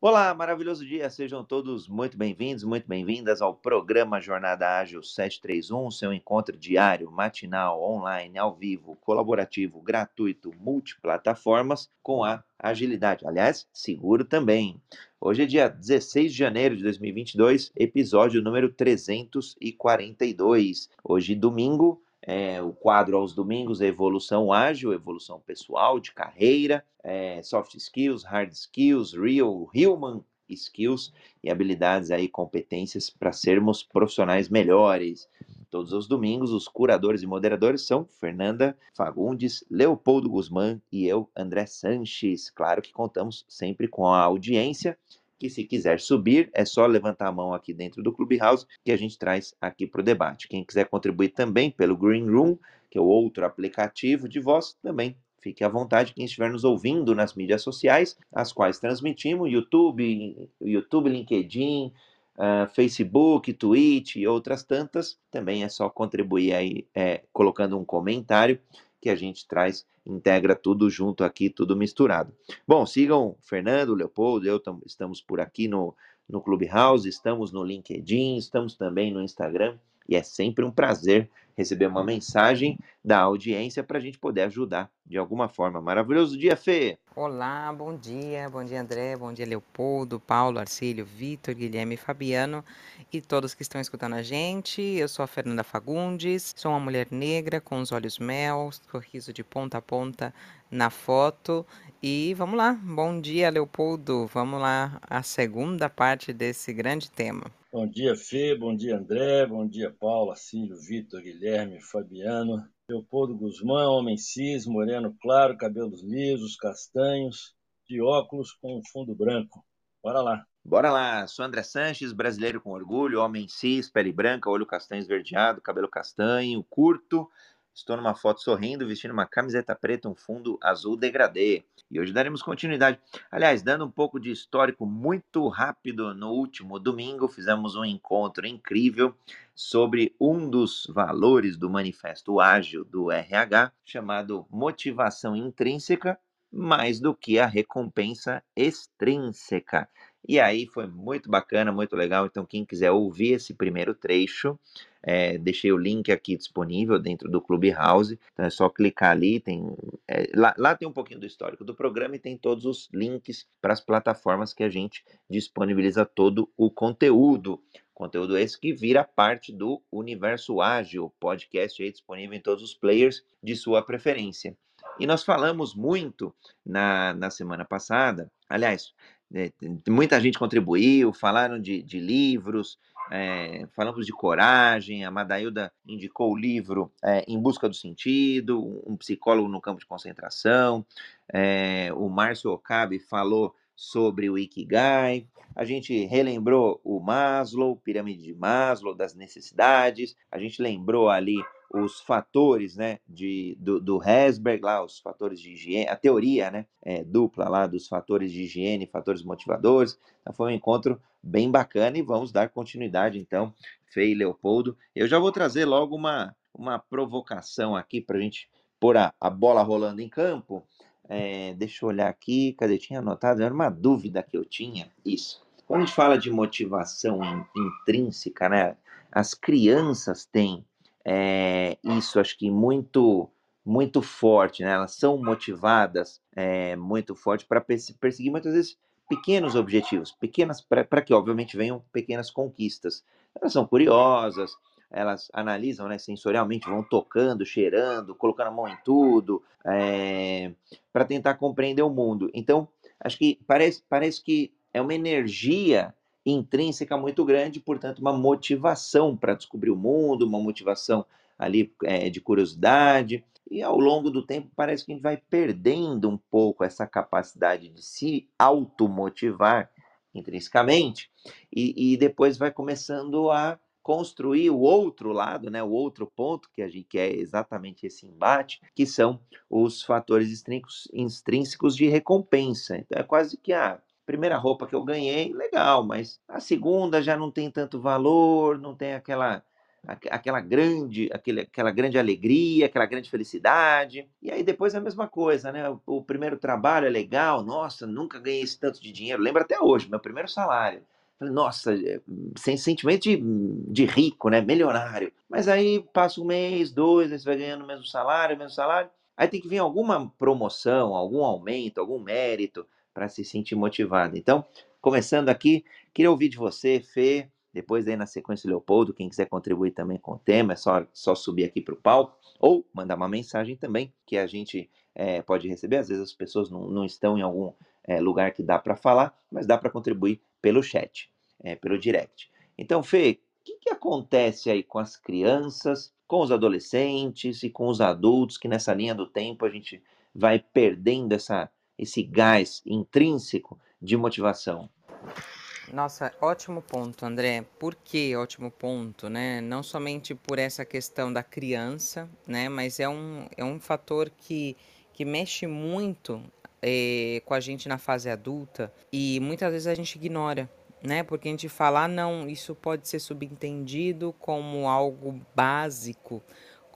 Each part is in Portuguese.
Olá, maravilhoso dia, sejam todos muito bem-vindos, muito bem-vindas ao programa Jornada Ágil 731, seu encontro diário, matinal, online, ao vivo, colaborativo, gratuito, multiplataformas com a agilidade. Aliás, seguro também. Hoje é dia 16 de janeiro de 2022, episódio número 342. Hoje, domingo, é, o quadro aos domingos é evolução ágil, evolução pessoal, de carreira, é, soft skills, hard skills, real human skills e habilidades aí, competências para sermos profissionais melhores. Todos os domingos, os curadores e moderadores são Fernanda Fagundes, Leopoldo Guzmán e eu, André Sanches. Claro que contamos sempre com a audiência que se quiser subir, é só levantar a mão aqui dentro do Clubhouse que a gente traz aqui para o debate. Quem quiser contribuir também pelo Green Room, que é o outro aplicativo de voz, também fique à vontade. Quem estiver nos ouvindo nas mídias sociais, as quais transmitimos, YouTube, YouTube, LinkedIn, uh, Facebook, Twitch e outras tantas, também é só contribuir aí é, colocando um comentário que a gente traz, integra tudo junto aqui, tudo misturado. Bom, sigam Fernando, Leopoldo, eu tam, estamos por aqui no, no Clubhouse, estamos no LinkedIn, estamos também no Instagram, e é sempre um prazer receber uma mensagem da audiência para a gente poder ajudar de alguma forma. Maravilhoso dia, Fê! Olá, bom dia, bom dia André, bom dia Leopoldo, Paulo, Arcílio, Vitor, Guilherme Fabiano e todos que estão escutando a gente. Eu sou a Fernanda Fagundes, sou uma mulher negra com os olhos mel, sorriso de ponta a ponta na foto. E vamos lá, bom dia Leopoldo, vamos lá, a segunda parte desse grande tema. Bom dia, Fê, bom dia, André, bom dia, Paulo, Arcílio, Vitor, Guilherme, Fabiano. Leopoldo Guzmán, homem cis, moreno claro, cabelos lisos, castanhos, de óculos com fundo branco. Bora lá. Bora lá, sou André Sanches, brasileiro com orgulho, homem cis, pele branca, olho castanho esverdeado, cabelo castanho, curto, Estou numa foto sorrindo, vestindo uma camiseta preta, um fundo azul degradê. E hoje daremos continuidade. Aliás, dando um pouco de histórico muito rápido, no último domingo fizemos um encontro incrível sobre um dos valores do manifesto ágil do RH, chamado motivação intrínseca mais do que a recompensa extrínseca. E aí foi muito bacana, muito legal. Então, quem quiser ouvir esse primeiro trecho, é, deixei o link aqui disponível dentro do Clubhouse. Então é só clicar ali. Tem, é, lá, lá, tem um pouquinho do histórico do programa e tem todos os links para as plataformas que a gente disponibiliza todo o conteúdo. Conteúdo esse que vira parte do Universo Ágil, podcast aí disponível em todos os players de sua preferência. E nós falamos muito na, na semana passada, aliás, é, muita gente contribuiu, falaram de, de livros, é, falamos de coragem, a Madailda indicou o livro é, Em Busca do Sentido, um psicólogo no campo de concentração, é, o Márcio Okabe falou sobre o Ikigai, a gente relembrou o Maslow, pirâmide de Maslow, das necessidades, a gente lembrou ali os fatores né, de, do, do Hesberg, lá, os fatores de higiene, a teoria né, é, dupla lá dos fatores de higiene, fatores motivadores. Então foi um encontro bem bacana e vamos dar continuidade então, Fei Leopoldo. Eu já vou trazer logo uma, uma provocação aqui para a gente pôr a, a bola rolando em campo. É, deixa eu olhar aqui, cadê? Tinha anotado, era uma dúvida que eu tinha. Isso. Quando a gente fala de motivação intrínseca, né? As crianças têm é, isso, acho que muito muito forte, né? Elas são motivadas é, muito forte para perseguir muitas vezes pequenos objetivos, pequenas para que obviamente venham pequenas conquistas. Elas são curiosas, elas analisam né, sensorialmente, vão tocando, cheirando, colocando a mão em tudo, é, para tentar compreender o mundo. Então, acho que parece, parece que é uma energia intrínseca muito grande, portanto, uma motivação para descobrir o mundo, uma motivação ali é, de curiosidade. E ao longo do tempo parece que a gente vai perdendo um pouco essa capacidade de se automotivar intrinsecamente e, e depois vai começando a construir o outro lado, né, o outro ponto que a gente quer exatamente esse embate, que são os fatores extrínsecos de recompensa. Então é quase que a ah, primeira roupa que eu ganhei, legal, mas a segunda já não tem tanto valor, não tem aquela aquela grande, aquele, aquela grande alegria, aquela grande felicidade. E aí depois é a mesma coisa, né? O, o primeiro trabalho é legal, nossa, nunca ganhei esse tanto de dinheiro. Lembro até hoje, meu primeiro salário. Nossa, é, sem sentimento de, de rico, né? Milionário. Mas aí passa um mês, dois, aí você vai ganhando o mesmo salário, o mesmo salário. Aí tem que vir alguma promoção, algum aumento, algum mérito para se sentir motivado. Então, começando aqui, queria ouvir de você, Fê, depois aí na sequência Leopoldo, quem quiser contribuir também com o tema, é só, só subir aqui para o palco ou mandar uma mensagem também, que a gente é, pode receber. Às vezes as pessoas não, não estão em algum é, lugar que dá para falar, mas dá para contribuir pelo chat, é, pelo direct. Então, Fê, o que, que acontece aí com as crianças com os adolescentes e com os adultos, que nessa linha do tempo a gente vai perdendo essa, esse gás intrínseco de motivação. Nossa, ótimo ponto, André. Por que ótimo ponto, né? Não somente por essa questão da criança, né? Mas é um, é um fator que, que mexe muito é, com a gente na fase adulta e muitas vezes a gente ignora, né? Porque a gente fala, ah, não, isso pode ser subentendido como algo básico,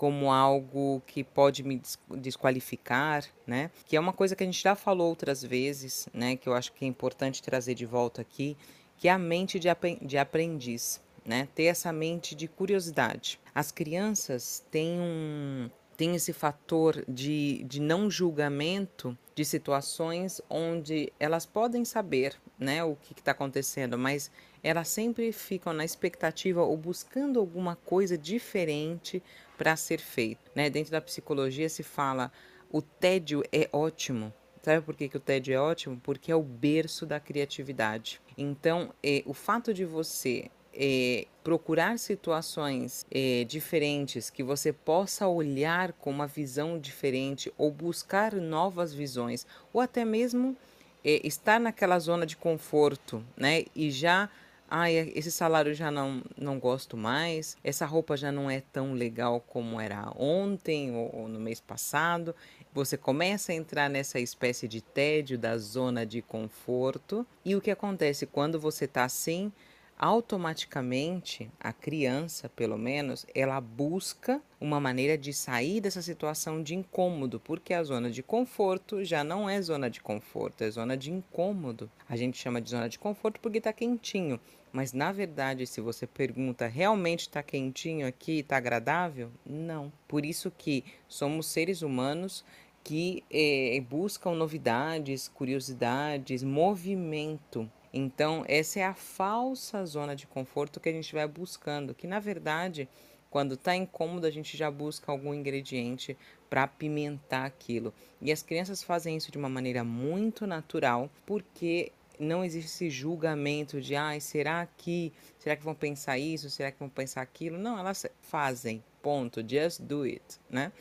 como algo que pode me desqualificar, né? Que é uma coisa que a gente já falou outras vezes, né? Que eu acho que é importante trazer de volta aqui, que é a mente de, de aprendiz, né? Ter essa mente de curiosidade. As crianças têm um tem esse fator de, de não julgamento de situações onde elas podem saber né, o que está acontecendo, mas elas sempre ficam na expectativa ou buscando alguma coisa diferente para ser feito. Né? Dentro da psicologia se fala o tédio é ótimo. Sabe por que, que o tédio é ótimo? Porque é o berço da criatividade. Então, é, o fato de você é, procurar situações é, diferentes que você possa olhar com uma visão diferente ou buscar novas visões ou até mesmo é, estar naquela zona de conforto, né? E já ah, esse salário já não, não gosto mais, essa roupa já não é tão legal como era ontem ou, ou, no mês passado. Você começa a entrar nessa espécie de tédio da zona de conforto. E o que acontece quando você está assim? Automaticamente a criança, pelo menos, ela busca uma maneira de sair dessa situação de incômodo, porque a zona de conforto já não é zona de conforto, é zona de incômodo. A gente chama de zona de conforto porque está quentinho, mas na verdade, se você pergunta, realmente está quentinho aqui, está agradável? Não. Por isso que somos seres humanos que eh, buscam novidades, curiosidades, movimento então, essa é a falsa zona de conforto que a gente vai buscando, que na verdade, quando está incômodo, a gente já busca algum ingrediente para apimentar aquilo. E as crianças fazem isso de uma maneira muito natural, porque não existe esse julgamento de, ai, será que, será que vão pensar isso, será que vão pensar aquilo? Não, elas fazem, ponto, just do it, né?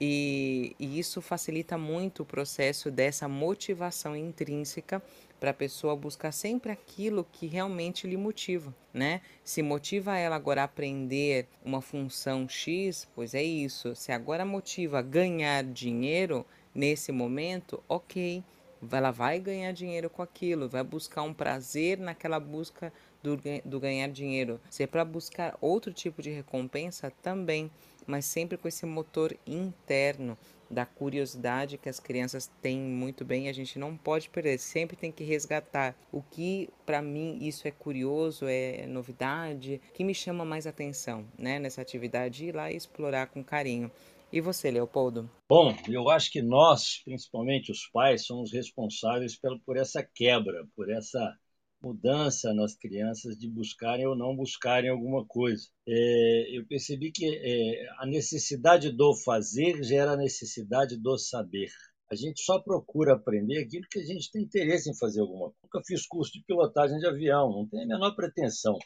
E, e isso facilita muito o processo dessa motivação intrínseca para a pessoa buscar sempre aquilo que realmente lhe motiva, né? Se motiva ela agora a aprender uma função X, pois é isso. Se agora motiva ganhar dinheiro nesse momento, ok. Ela vai ganhar dinheiro com aquilo, vai buscar um prazer naquela busca do, do ganhar dinheiro. Se é para buscar outro tipo de recompensa, também, mas sempre com esse motor interno da curiosidade que as crianças têm muito bem, a gente não pode perder, sempre tem que resgatar o que para mim isso é curioso, é novidade, que me chama mais atenção, né, nessa atividade ir lá e explorar com carinho. E você, Leopoldo? Bom, eu acho que nós, principalmente os pais, somos responsáveis por essa quebra, por essa mudança nas crianças de buscarem ou não buscarem alguma coisa. É, eu percebi que é, a necessidade do fazer gera a necessidade do saber. A gente só procura aprender aquilo que a gente tem interesse em fazer alguma coisa. Nunca fiz curso de pilotagem de avião, não tenho a menor pretensão.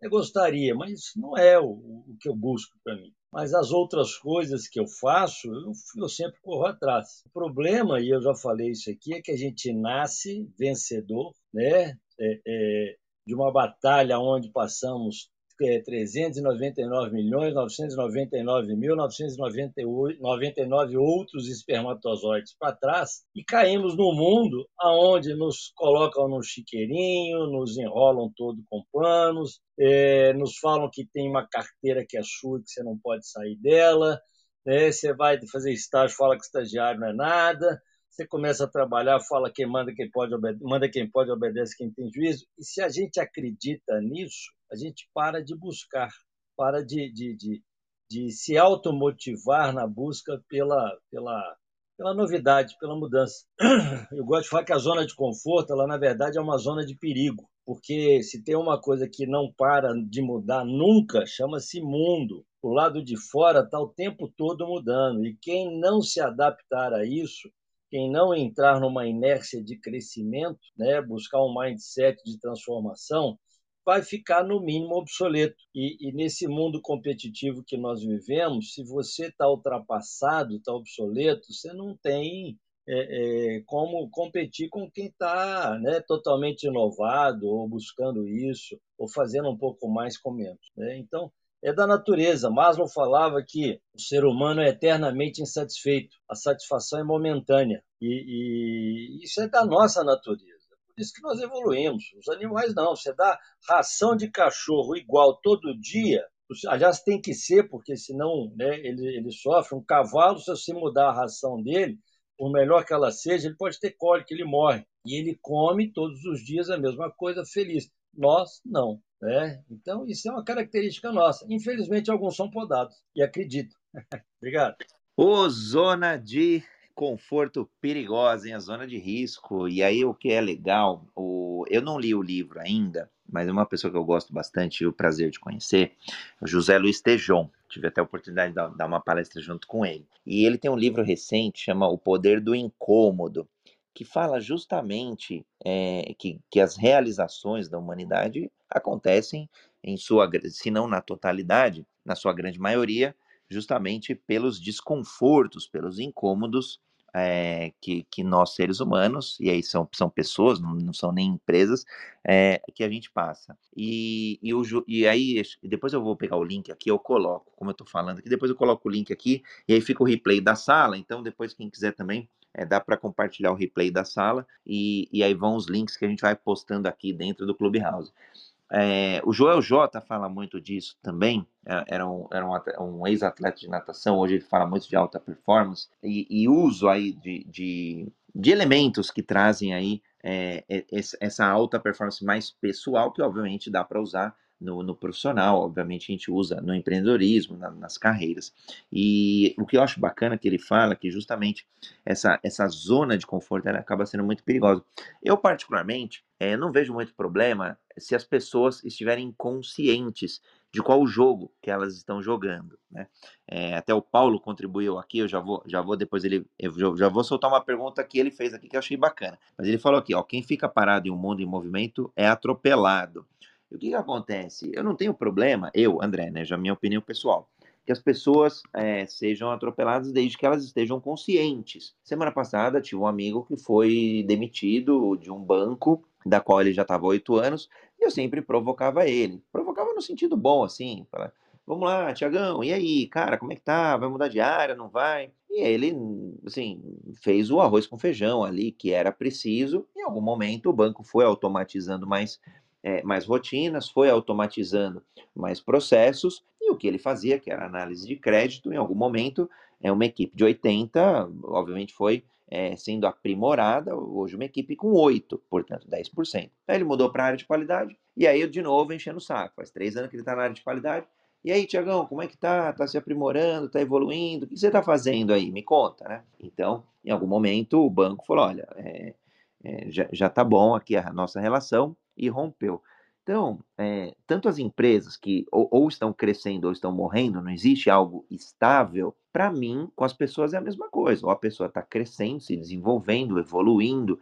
Eu gostaria, mas não é o, o que eu busco para mim. Mas as outras coisas que eu faço, eu, eu sempre corro atrás. O problema, e eu já falei isso aqui, é que a gente nasce vencedor, né? é, é, de uma batalha onde passamos é, 399 milhões 999 mil 999 outros espermatozoides para trás e caímos no mundo aonde nos colocam no chiqueirinho, nos enrolam todo com panos, é, nos falam que tem uma carteira que é sua que você não pode sair dela, né? você vai fazer estágio, fala que estagiário não é nada, você começa a trabalhar, fala quem manda, quem pode, manda quem pode, obedece quem tem juízo. E se a gente acredita nisso, a gente para de buscar, para de, de, de, de se automotivar na busca pela, pela, pela novidade, pela mudança. Eu gosto de falar que a zona de conforto, ela na verdade é uma zona de perigo, porque se tem uma coisa que não para de mudar nunca, chama-se mundo. O lado de fora está o tempo todo mudando, e quem não se adaptar a isso quem não entrar numa inércia de crescimento, né, buscar um mindset de transformação, vai ficar no mínimo obsoleto. E, e nesse mundo competitivo que nós vivemos, se você está ultrapassado, está obsoleto, você não tem é, é, como competir com quem está né, totalmente inovado, ou buscando isso, ou fazendo um pouco mais com menos. Né? Então, é da natureza. Maslow falava que o ser humano é eternamente insatisfeito, a satisfação é momentânea. E, e, isso é da nossa natureza. Por isso que nós evoluímos. Os animais não. Você dá ração de cachorro igual todo dia, aliás, tem que ser, porque senão né, ele, ele sofre. Um cavalo, se você mudar a ração dele, por melhor que ela seja, ele pode ter cólica, ele morre. E ele come todos os dias a mesma coisa, feliz. Nós não. Né? Então, isso é uma característica nossa. Infelizmente, alguns são podados, e acredito. Obrigado. Ô, zona de conforto perigosa, em a zona de risco. E aí, o que é legal, o... eu não li o livro ainda, mas é uma pessoa que eu gosto bastante, tive o prazer de conhecer, o José Luiz Tejon. Tive até a oportunidade de dar uma palestra junto com ele. E ele tem um livro recente, chama O Poder do Incômodo que fala justamente é, que, que as realizações da humanidade acontecem em sua, se não na totalidade, na sua grande maioria, justamente pelos desconfortos, pelos incômodos é, que, que nós seres humanos, e aí são, são pessoas, não, não são nem empresas, é, que a gente passa. E, e, o, e aí, depois eu vou pegar o link aqui, eu coloco, como eu estou falando aqui, depois eu coloco o link aqui, e aí fica o replay da sala, então depois quem quiser também é, dá para compartilhar o replay da sala e, e aí vão os links que a gente vai postando aqui dentro do Clubhouse. É, o Joel J fala muito disso também, é, era um, era um, um ex-atleta de natação, hoje ele fala muito de alta performance, e, e uso aí de, de, de, elementos que trazem aí é, essa alta performance mais pessoal, que obviamente dá para usar no, no, profissional, obviamente a gente usa no empreendedorismo, na, nas carreiras. E o que eu acho bacana que ele fala que justamente essa, essa zona de conforto acaba sendo muito perigosa. Eu, particularmente, é, não vejo muito problema se as pessoas estiverem conscientes de qual jogo que elas estão jogando. Né? É, até o Paulo contribuiu aqui, eu já vou, já vou depois ele, eu já vou soltar uma pergunta que ele fez aqui que eu achei bacana. Mas ele falou aqui, ó, quem fica parado em um mundo em movimento é atropelado. E o que, que acontece? Eu não tenho problema, eu, André, né, já minha opinião pessoal, que as pessoas é, sejam atropeladas desde que elas estejam conscientes. Semana passada tive um amigo que foi demitido de um banco da qual ele já estava oito anos e eu sempre provocava ele. Provocava no sentido bom, assim, para vamos lá, Tiagão, e aí, cara, como é que tá? Vai mudar de área, não vai? E ele, assim, fez o arroz com feijão ali, que era preciso. Em algum momento o banco foi automatizando mais é, mais rotinas, foi automatizando mais processos, e o que ele fazia, que era análise de crédito, em algum momento, é uma equipe de 80, obviamente foi é, sendo aprimorada, hoje uma equipe com 8, portanto 10%. Aí ele mudou para a área de qualidade, e aí eu de novo enchendo o saco, faz três anos que ele está na área de qualidade, e aí, Tiagão, como é que tá? Tá se aprimorando, tá evoluindo? O que você tá fazendo aí? Me conta, né? Então, em algum momento, o banco falou: olha, é, é, já, já tá bom aqui a nossa relação, e rompeu. Então, é, tanto as empresas que ou, ou, estão crescendo ou estão morrendo, não existe algo estável, para mim, com as pessoas é a mesma coisa. Ou a pessoa está crescendo, se desenvolvendo, evoluindo,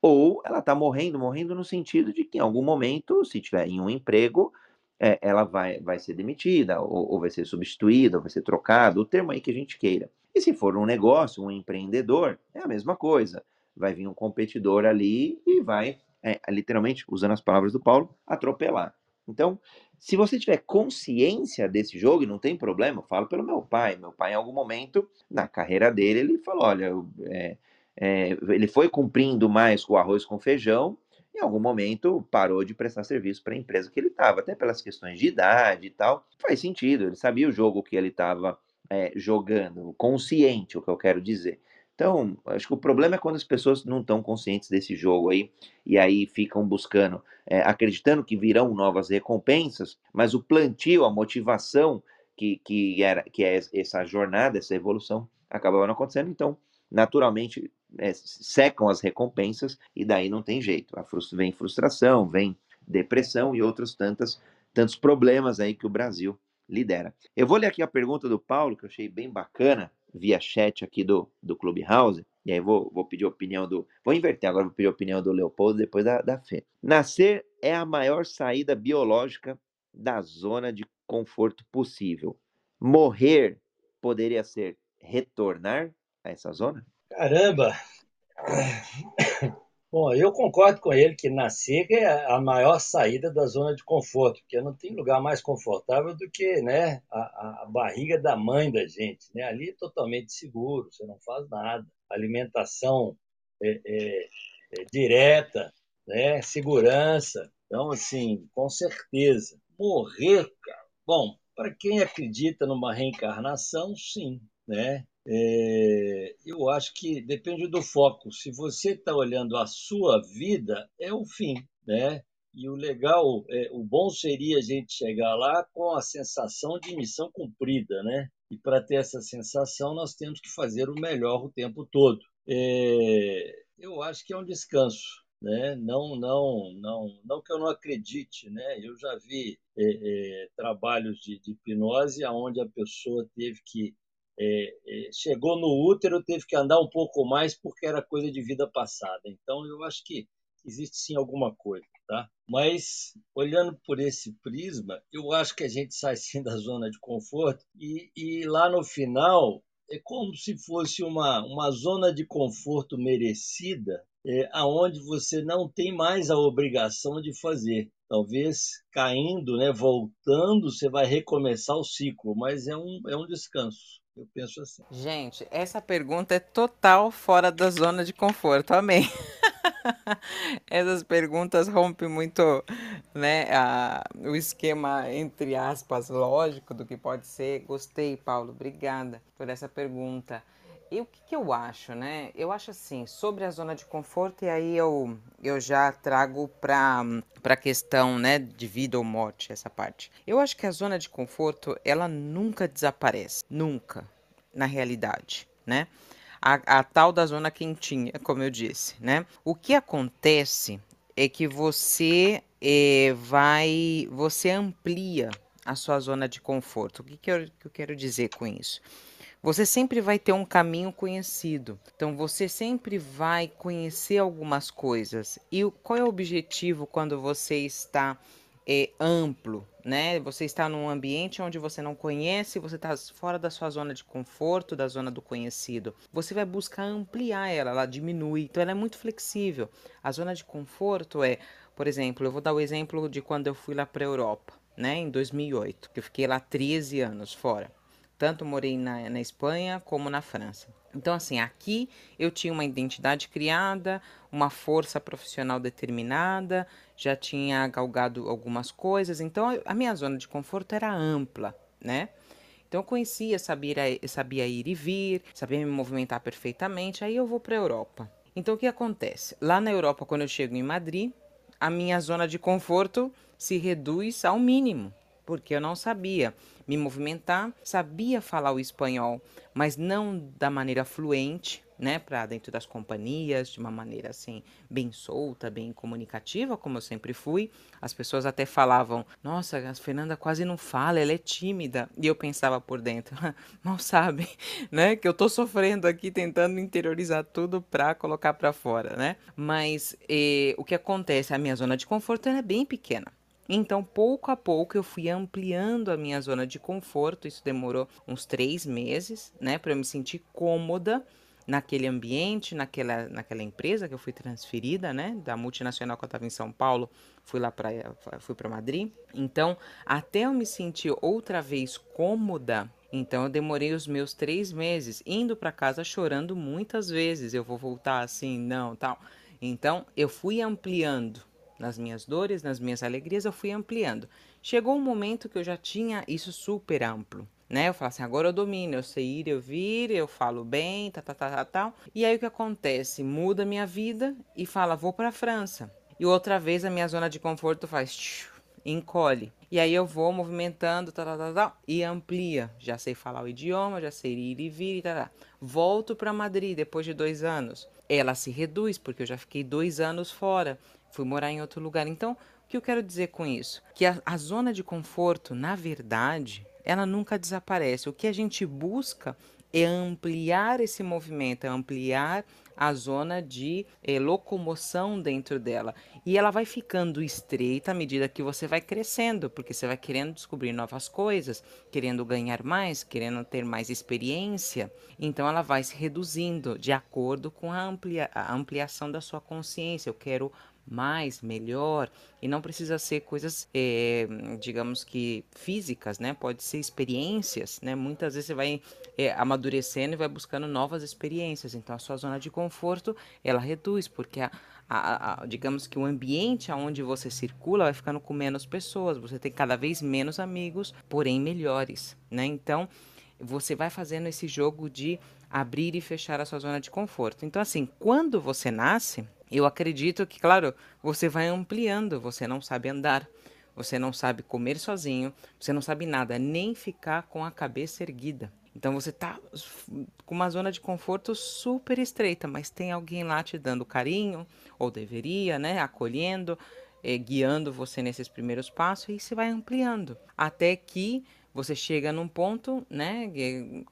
ou ela está morrendo, morrendo no sentido de que em algum momento, se tiver em um emprego, é, ela vai, vai ser demitida, ou, ou vai ser substituída, ou vai ser trocada, o termo aí que a gente queira. E se for um negócio, um empreendedor, é a mesma coisa. Vai vir um competidor ali e vai é, literalmente, usando as palavras do Paulo, atropelar. Então, se você tiver consciência desse jogo, não tem problema, eu falo pelo meu pai. Meu pai, em algum momento, na carreira dele, ele falou: olha, é, é, ele foi cumprindo mais com o arroz com feijão, em algum momento parou de prestar serviço para a empresa que ele estava, até pelas questões de idade e tal. Faz sentido, ele sabia o jogo que ele estava é, jogando, consciente, o que eu quero dizer. Então, acho que o problema é quando as pessoas não estão conscientes desse jogo aí, e aí ficam buscando, é, acreditando que virão novas recompensas, mas o plantio, a motivação que, que, era, que é essa jornada, essa evolução, acabava não acontecendo. Então, naturalmente, é, secam as recompensas, e daí não tem jeito. Frustra, vem frustração, vem depressão e outros tantas, tantos problemas aí que o Brasil lidera. Eu vou ler aqui a pergunta do Paulo, que eu achei bem bacana, via chat aqui do, do Clubhouse, e aí vou, vou pedir a opinião do. Vou inverter agora, vou pedir a opinião do Leopoldo depois da, da Fê. Nascer é a maior saída biológica da zona de conforto possível. Morrer poderia ser retornar a essa zona? Caramba! Bom, eu concordo com ele que nascer é a maior saída da zona de conforto, porque não tem lugar mais confortável do que né, a, a barriga da mãe da gente. Né? Ali é totalmente seguro, você não faz nada. Alimentação é, é, é direta, né? segurança. Então, assim, com certeza. Morrer, cara. Bom, para quem acredita numa reencarnação, sim. Né? É, eu acho que depende do foco. Se você está olhando a sua vida, é o fim, né? E o legal, é, o bom seria a gente chegar lá com a sensação de missão cumprida, né? E para ter essa sensação, nós temos que fazer o melhor o tempo todo. É, eu acho que é um descanso, né? Não, não, não, não que eu não acredite, né? Eu já vi é, é trabalhos de, de hipnose aonde a pessoa teve que é, é, chegou no útero, teve que andar um pouco mais porque era coisa de vida passada. Então, eu acho que existe sim alguma coisa, tá? Mas, olhando por esse prisma, eu acho que a gente sai sim da zona de conforto e, e lá no final é como se fosse uma, uma zona de conforto merecida, é, aonde você não tem mais a obrigação de fazer. Talvez caindo, né, voltando, você vai recomeçar o ciclo, mas é um, é um descanso. Eu penso assim. Gente, essa pergunta é total fora da zona de conforto. Amém. Essas perguntas rompem muito né, a, o esquema, entre aspas, lógico do que pode ser. Gostei, Paulo. Obrigada por essa pergunta. E o que, que, eu acho, né? Eu acho assim, sobre a zona de conforto, e aí eu, eu já trago para a questão né, de vida ou morte, essa parte. Eu acho que a zona de conforto, ela nunca desaparece. Nunca, na realidade, né? A, a tal da zona quentinha, como eu disse, né? O que acontece é que você é, vai, você amplia a sua zona de conforto. O que, que, eu, que eu quero dizer com isso? Você sempre vai ter um caminho conhecido. Então você sempre vai conhecer algumas coisas. E qual é o objetivo quando você está é, amplo, né? Você está num ambiente onde você não conhece, você está fora da sua zona de conforto, da zona do conhecido. Você vai buscar ampliar ela, ela diminui. Então ela é muito flexível. A zona de conforto é, por exemplo, eu vou dar o exemplo de quando eu fui lá para a Europa, né? Em 2008, que eu fiquei lá 13 anos fora. Tanto morei na, na Espanha como na França. Então, assim, aqui eu tinha uma identidade criada, uma força profissional determinada, já tinha galgado algumas coisas, então a minha zona de conforto era ampla, né? Então eu conhecia, sabia, sabia ir e vir, sabia me movimentar perfeitamente, aí eu vou para a Europa. Então o que acontece? Lá na Europa, quando eu chego em Madrid, a minha zona de conforto se reduz ao mínimo, porque eu não sabia me movimentar, sabia falar o espanhol, mas não da maneira fluente, né, para dentro das companhias, de uma maneira assim, bem solta, bem comunicativa, como eu sempre fui. As pessoas até falavam: "Nossa, a Fernanda quase não fala, ela é tímida". E eu pensava por dentro: "Mal sabe, né, que eu tô sofrendo aqui tentando interiorizar tudo para colocar para fora, né?". Mas eh, o que acontece, a minha zona de conforto é bem pequena. Então, pouco a pouco, eu fui ampliando a minha zona de conforto. Isso demorou uns três meses, né, para eu me sentir cômoda naquele ambiente, naquela, naquela empresa que eu fui transferida, né, da multinacional que eu estava em São Paulo, fui lá para fui para Madrid. Então, até eu me sentir outra vez cômoda, então eu demorei os meus três meses indo para casa chorando muitas vezes. Eu vou voltar assim, não, tal. Então eu fui ampliando nas minhas dores, nas minhas alegrias, eu fui ampliando. Chegou um momento que eu já tinha isso super amplo né? Eu falo assim, agora eu domino, eu sei ir, eu vir, eu falo bem, tá, tá, tá, tá, tal. E aí o que acontece? Muda minha vida e fala, vou para a França. E outra vez a minha zona de conforto faz tchiu, encolhe. E aí eu vou movimentando, tá, tá, tá, e amplia. Já sei falar o idioma, já sei ir e vir, tá, tá. Volto para Madrid depois de dois anos. Ela se reduz, porque eu já fiquei dois anos fora. Fui morar em outro lugar. Então, o que eu quero dizer com isso? Que a, a zona de conforto, na verdade, ela nunca desaparece. O que a gente busca é ampliar esse movimento, é ampliar a zona de é, locomoção dentro dela. E ela vai ficando estreita à medida que você vai crescendo, porque você vai querendo descobrir novas coisas, querendo ganhar mais, querendo ter mais experiência. Então ela vai se reduzindo de acordo com a, amplia, a ampliação da sua consciência. Eu quero mais, melhor, e não precisa ser coisas, é, digamos que físicas, né? Pode ser experiências, né? Muitas vezes você vai é, amadurecendo e vai buscando novas experiências, então a sua zona de conforto ela reduz, porque a, a, a, digamos que o ambiente aonde você circula vai ficando com menos pessoas, você tem cada vez menos amigos, porém melhores, né? Então você vai fazendo esse jogo de abrir e fechar a sua zona de conforto. Então, assim, quando você nasce, eu acredito que, claro, você vai ampliando, você não sabe andar, você não sabe comer sozinho, você não sabe nada, nem ficar com a cabeça erguida. Então você tá com uma zona de conforto super estreita, mas tem alguém lá te dando carinho, ou deveria, né, acolhendo, eh, guiando você nesses primeiros passos e você vai ampliando até que você chega num ponto, né?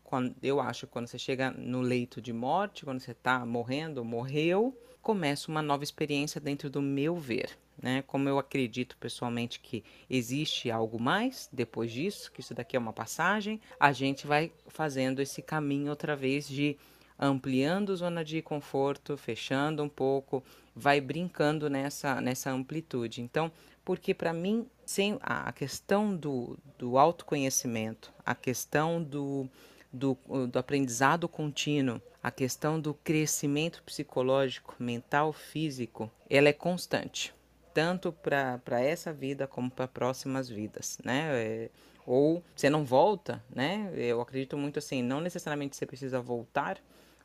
Quando, eu acho quando você chega no leito de morte, quando você está morrendo, morreu, começa uma nova experiência dentro do meu ver. Né? Como eu acredito pessoalmente que existe algo mais depois disso, que isso daqui é uma passagem, a gente vai fazendo esse caminho outra vez de ampliando zona de conforto, fechando um pouco, vai brincando nessa, nessa amplitude. Então, porque para mim, sem a questão do, do autoconhecimento, a questão do, do, do aprendizado contínuo, a questão do crescimento psicológico, mental, físico, ela é constante, tanto para essa vida como para próximas vidas, né? É, ou você não volta, né? Eu acredito muito assim, não necessariamente você precisa voltar,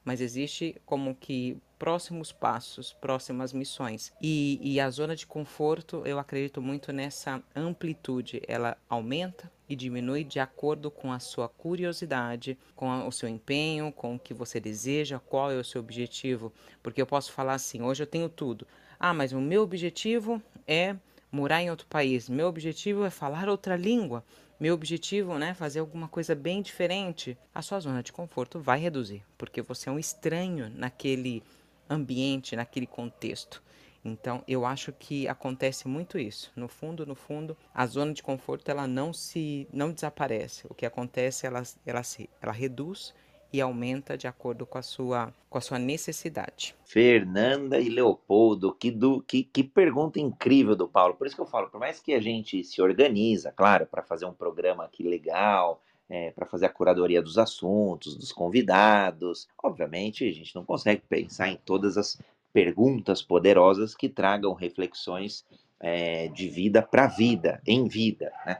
mas existe como que próximos passos, próximas missões. E, e a zona de conforto, eu acredito muito nessa amplitude, ela aumenta e diminui de acordo com a sua curiosidade, com o seu empenho, com o que você deseja, qual é o seu objetivo. Porque eu posso falar assim: hoje eu tenho tudo. Ah, mas o meu objetivo é morar em outro país, meu objetivo é falar outra língua meu objetivo, né, fazer alguma coisa bem diferente, a sua zona de conforto vai reduzir, porque você é um estranho naquele ambiente, naquele contexto. Então, eu acho que acontece muito isso. No fundo, no fundo, a zona de conforto ela não se não desaparece. O que acontece ela ela se ela reduz e aumenta de acordo com a sua, com a sua necessidade. Fernanda e Leopoldo, que, do, que, que pergunta incrível do Paulo. Por isso que eu falo, por mais que a gente se organiza, claro, para fazer um programa aqui legal, é, para fazer a curadoria dos assuntos, dos convidados, obviamente a gente não consegue pensar em todas as perguntas poderosas que tragam reflexões é, de vida para vida, em vida, né?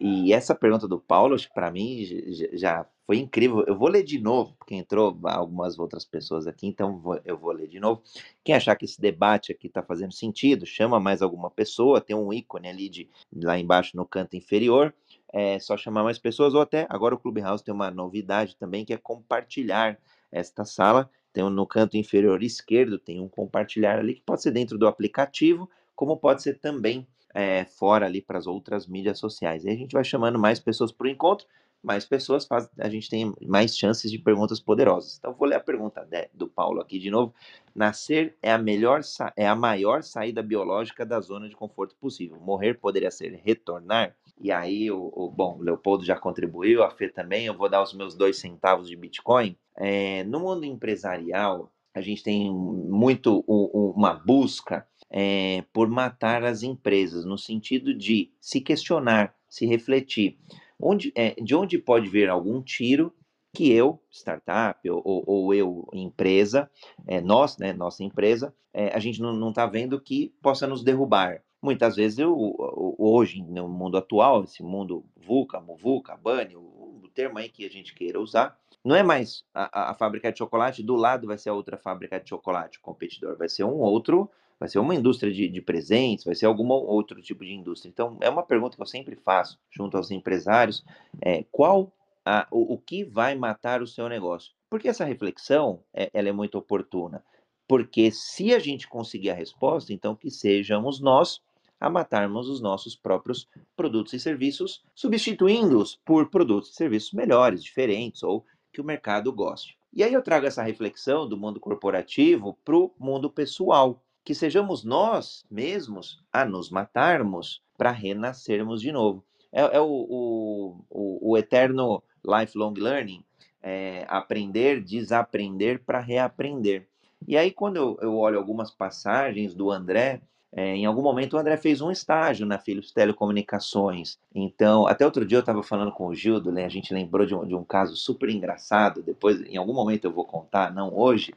E essa pergunta do Paulo, para mim, já foi incrível. Eu vou ler de novo, porque entrou algumas outras pessoas aqui, então eu vou ler de novo. Quem achar que esse debate aqui está fazendo sentido, chama mais alguma pessoa, tem um ícone ali de lá embaixo no canto inferior. É só chamar mais pessoas, ou até agora o Clubhouse tem uma novidade também, que é compartilhar esta sala. Tem no canto inferior esquerdo, tem um compartilhar ali, que pode ser dentro do aplicativo, como pode ser também é, fora ali para as outras mídias sociais. E a gente vai chamando mais pessoas para o encontro, mais pessoas faz, a gente tem mais chances de perguntas poderosas. Então, vou ler a pergunta de, do Paulo aqui de novo. Nascer é a melhor, é a maior saída biológica da zona de conforto possível. Morrer poderia ser retornar. E aí, o, o bom, o Leopoldo já contribuiu, a Fê também. Eu vou dar os meus dois centavos de Bitcoin. É, no mundo empresarial, a gente tem muito uma busca é, por matar as empresas, no sentido de se questionar, se refletir. Onde, é, de onde pode vir algum tiro que eu, startup, ou, ou, ou eu, empresa, é, nós, né, nossa empresa, é, a gente não está vendo que possa nos derrubar. Muitas vezes, eu, hoje, no mundo atual, esse mundo VUCA, MUVUCA, BANI, o, termo aí que a gente queira usar, não é mais a, a, fábrica de chocolate, do lado vai ser a outra fábrica de chocolate, o competidor, vai ser um outro, vai ser uma indústria de, de presentes, vai ser algum outro tipo de indústria. Então, é uma pergunta que eu sempre faço junto aos empresários, é, qual a, o, o, que vai matar o seu negócio? Porque essa reflexão, é, ela é muito oportuna, porque se a gente conseguir a resposta, então que sejamos nós a matarmos os nossos próprios produtos e serviços, substituindo-os por produtos e serviços melhores, diferentes ou que o mercado goste. E aí eu trago essa reflexão do mundo corporativo para o mundo pessoal, que sejamos nós mesmos a nos matarmos para renascermos de novo. É, é o, o, o, o, eterno lifelong learning, é, aprender, desaprender para reaprender. E aí, quando eu, eu olho algumas passagens do André, é, em algum momento o André fez um estágio na Philips Telecomunicações. Então, até outro dia eu estava falando com o Gildo, né, a gente lembrou de um, de um, caso super engraçado, depois, em algum momento eu vou contar, não hoje.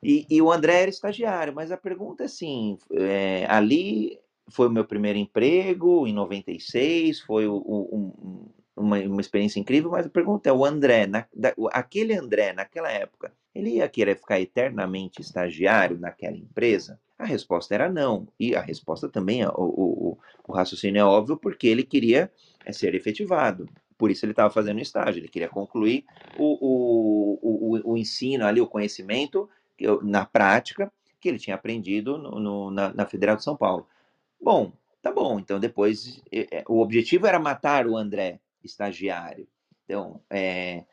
E, e o André era estagiário, mas a pergunta é assim: é, ali foi o meu primeiro emprego, em 96, foi o, o, um, uma, uma experiência incrível, mas a pergunta é: o André, na, da, aquele André naquela época, ele ia querer ficar eternamente estagiário naquela empresa? A resposta era não. E a resposta também, o, o, o raciocínio é óbvio, porque ele queria é, ser efetivado. Por isso ele estava fazendo estágio, ele queria concluir o, o, o, ensino ali, o conhecimento na prática que ele tinha aprendido no, no, na, na Federal de São Paulo. Bom, tá bom. Então depois o objetivo era matar o André estagiário. Então, é,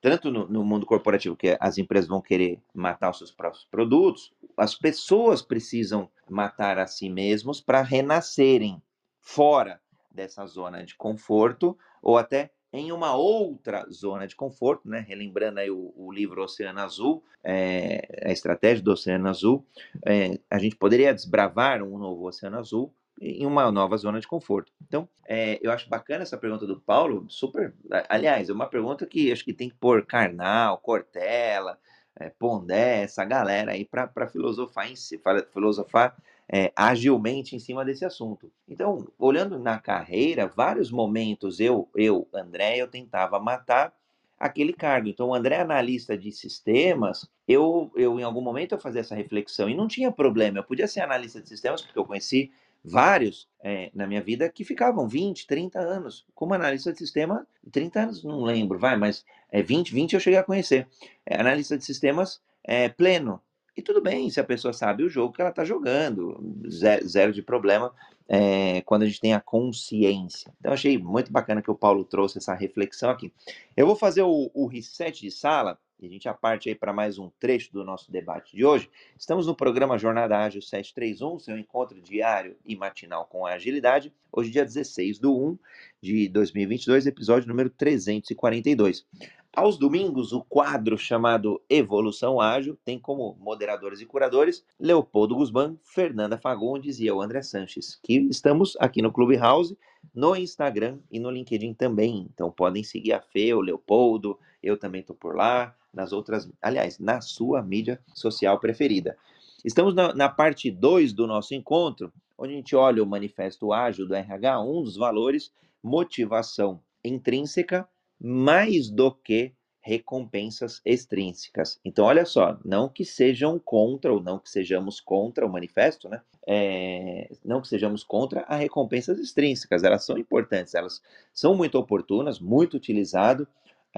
tanto no, no, mundo corporativo, que as empresas vão querer matar os seus próprios produtos, as pessoas precisam matar a si mesmos para renascerem fora dessa zona de conforto ou até em uma outra zona de conforto, né? relembrando aí o, o livro Oceano Azul, é, a estratégia do Oceano Azul, é, a gente poderia desbravar um novo Oceano Azul em uma nova zona de conforto. Então, é, eu acho bacana essa pergunta do Paulo, super. Aliás, é uma pergunta que acho que tem que pôr Karnal, Cortella, é, Pondé, essa galera aí para filosofar, em si, filosofar é, agilmente em cima desse assunto. Então, olhando na carreira, vários momentos eu, eu, André, eu tentava matar aquele cargo. Então, o André, analista de sistemas, eu, eu em algum momento eu fazia essa reflexão e não tinha problema. Eu podia ser analista de sistemas porque eu conheci vários é, na minha vida que ficavam 20, 30 anos como analista de sistema, 30 anos não lembro, vai, mas é, 20, 20 eu cheguei a conhecer. É, analista de sistemas é, pleno. E tudo bem se a pessoa sabe o jogo que ela está jogando, zero, zero, de problema é, quando a gente tem a consciência. Então, achei muito bacana que o Paulo trouxe essa reflexão aqui. Eu vou fazer o, o reset de sala e a gente parte aí para mais um trecho do nosso debate de hoje. Estamos no programa Jornada Ágil 731, seu encontro diário e matinal com a agilidade. Hoje, dia 16 do 1 de 2022, episódio número 342. Aos domingos, o quadro chamado Evolução Ágil tem como moderadores e curadores Leopoldo Guzmán, Fernanda Fagundes e eu, André Sanches, que estamos aqui no Clubhouse, no Instagram e no LinkedIn também. Então podem seguir a Fê, o Leopoldo, eu também estou por lá, nas outras, aliás, na sua mídia social preferida. Estamos na, na parte 2 do nosso encontro, onde a gente olha o Manifesto Ágil do RH, um dos valores, motivação intrínseca, mais do que recompensas extrínsecas. Então, olha só, não que sejam contra, ou não que sejamos contra o manifesto, né? É, não que sejamos contra as recompensas extrínsecas, elas são importantes, elas são muito oportunas, muito utilizado,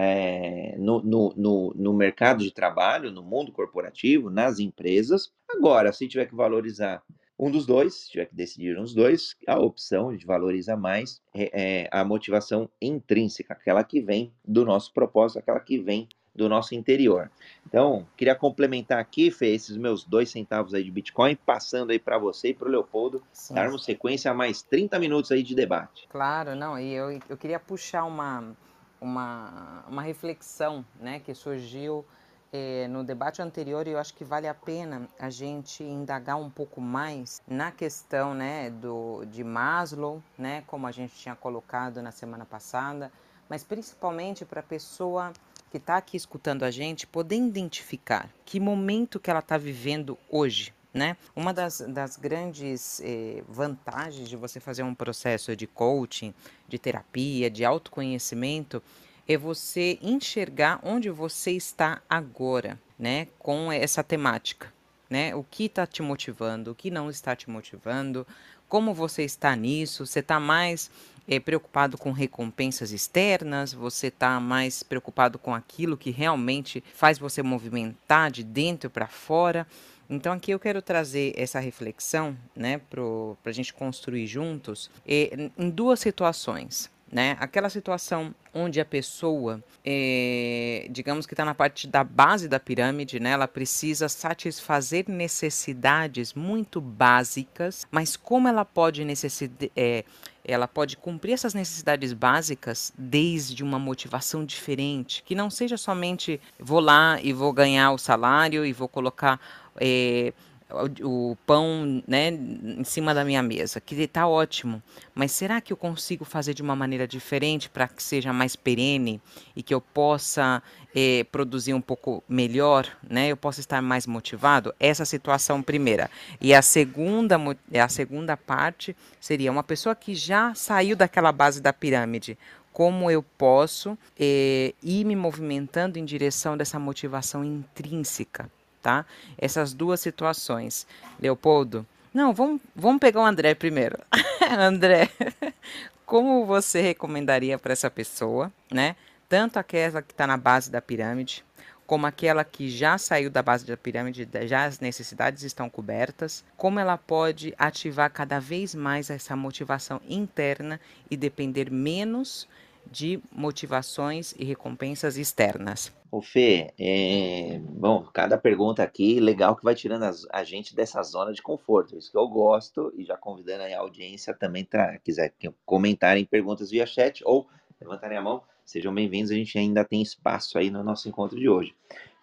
é, no, no, no, no, mercado de trabalho, no mundo corporativo, nas empresas. Agora, se tiver que valorizar um dos dois, se tiver que decidir um dos dois, a opção de valoriza mais é, é a motivação intrínseca, aquela que vem do nosso propósito, aquela que vem do nosso interior. Então, queria complementar aqui, Fê, esses meus dois centavos aí de Bitcoin, passando aí para você e para o Leopoldo, Sim. darmos sequência a mais 30 minutos aí de debate. Claro, não, e eu, eu queria puxar uma, uma, uma reflexão né, que surgiu é, no debate anterior e eu acho que vale a pena a gente indagar um pouco mais na questão né, do, de Maslow, né, como a gente tinha colocado na semana passada, mas principalmente para a pessoa que está aqui escutando a gente poder identificar que momento que ela está vivendo hoje. Né? Uma das, das grandes eh, vantagens de você fazer um processo de coaching, de terapia, de autoconhecimento, é você enxergar onde você está agora, né, com essa temática, né? O que está te motivando, o que não está te motivando, como você está nisso, você está mais é, preocupado com recompensas externas, você está mais preocupado com aquilo que realmente faz você movimentar de dentro para fora. Então aqui eu quero trazer essa reflexão, né, para a gente construir juntos, em duas situações né? Aquela situação onde a pessoa, é, digamos que está na parte da base da pirâmide, né? Ela precisa satisfazer necessidades muito básicas, mas como ela pode necessitar, é, ela pode cumprir essas necessidades básicas desde uma motivação diferente, que não seja somente vou lá e vou ganhar o salário e vou colocar é, o, o pão né, em cima da minha mesa, que está ótimo, mas será que eu consigo fazer de uma maneira diferente para que seja mais perene e que eu possa é, produzir um pouco melhor, né? Eu possa estar mais motivado? Essa situação primeira. E a segunda, a segunda parte seria uma pessoa que já saiu daquela base da pirâmide como eu posso é, ir me movimentando em direção dessa motivação intrínseca tá? Essas duas situações. Leopoldo, não, vamos, vamos pegar o André primeiro. André, como você recomendaria para essa pessoa, né? Tanto aquela que está na base da pirâmide, como aquela que já saiu da base da pirâmide, já as necessidades estão cobertas, como ela pode ativar cada vez mais essa motivação interna e depender menos de motivações e recompensas externas. O Fê, é... bom, cada pergunta aqui, legal que vai tirando a gente dessa zona de conforto, isso que eu gosto, e já convidando a audiência também, quiser comentarem perguntas via chat ou levantarem a mão, sejam bem-vindos, a gente ainda tem espaço aí no nosso encontro de hoje.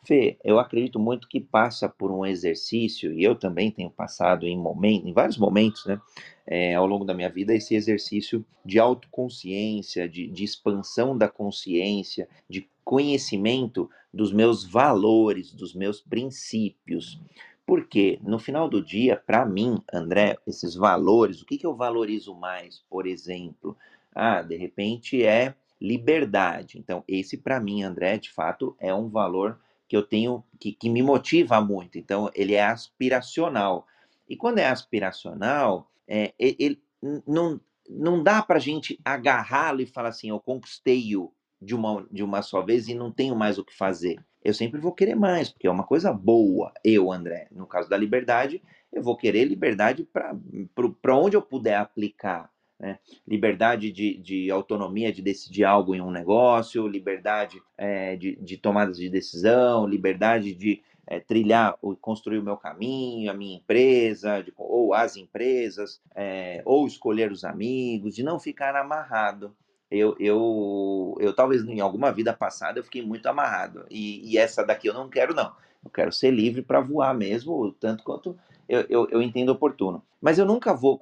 Fê, eu acredito muito que passa por um exercício, e eu também tenho passado em, momento, em vários momentos, né, é, ao longo da minha vida, esse exercício de autoconsciência, de, de expansão da consciência, de conhecimento dos meus valores, dos meus princípios. Porque no final do dia, para mim, André, esses valores, o que, que eu valorizo mais, por exemplo? Ah, de repente é liberdade. Então, esse para mim, André, de fato, é um valor que eu tenho, que, que me motiva muito. Então, ele é aspiracional. E quando é aspiracional, é, ele, não, não dá para a gente agarrá-lo e falar assim, eu conquistei-o de uma, de uma só vez e não tenho mais o que fazer. Eu sempre vou querer mais, porque é uma coisa boa. Eu, André, no caso da liberdade, eu vou querer liberdade para onde eu puder aplicar. Né? Liberdade de, de, autonomia de decidir algo em um negócio, liberdade é, de, de tomadas de decisão, liberdade de é, trilhar ou construir o meu caminho, a minha empresa, de, ou as empresas, é, ou escolher os amigos, de não ficar amarrado. Eu, eu, eu talvez em alguma vida passada eu fiquei muito amarrado e, e essa daqui eu não quero não. Eu quero ser livre para voar mesmo, tanto quanto eu, eu, eu, entendo oportuno. Mas eu nunca vou,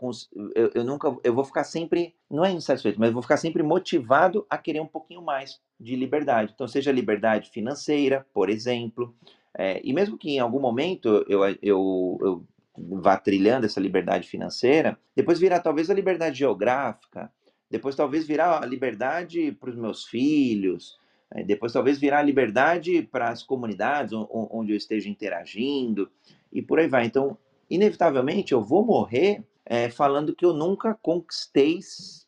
eu, eu, nunca, eu vou ficar sempre, não é insatisfeito, mas eu vou ficar sempre motivado a querer um pouquinho mais de liberdade. Então, seja liberdade financeira, por exemplo, é, e mesmo que em algum momento eu, eu, eu vá trilhando essa liberdade financeira, depois virá talvez a liberdade geográfica, depois talvez virá a liberdade para os meus filhos, é, depois talvez virá a liberdade para as comunidades onde eu esteja interagindo, e por aí vai. Então, inevitavelmente, eu vou morrer é, falando que eu nunca conquistei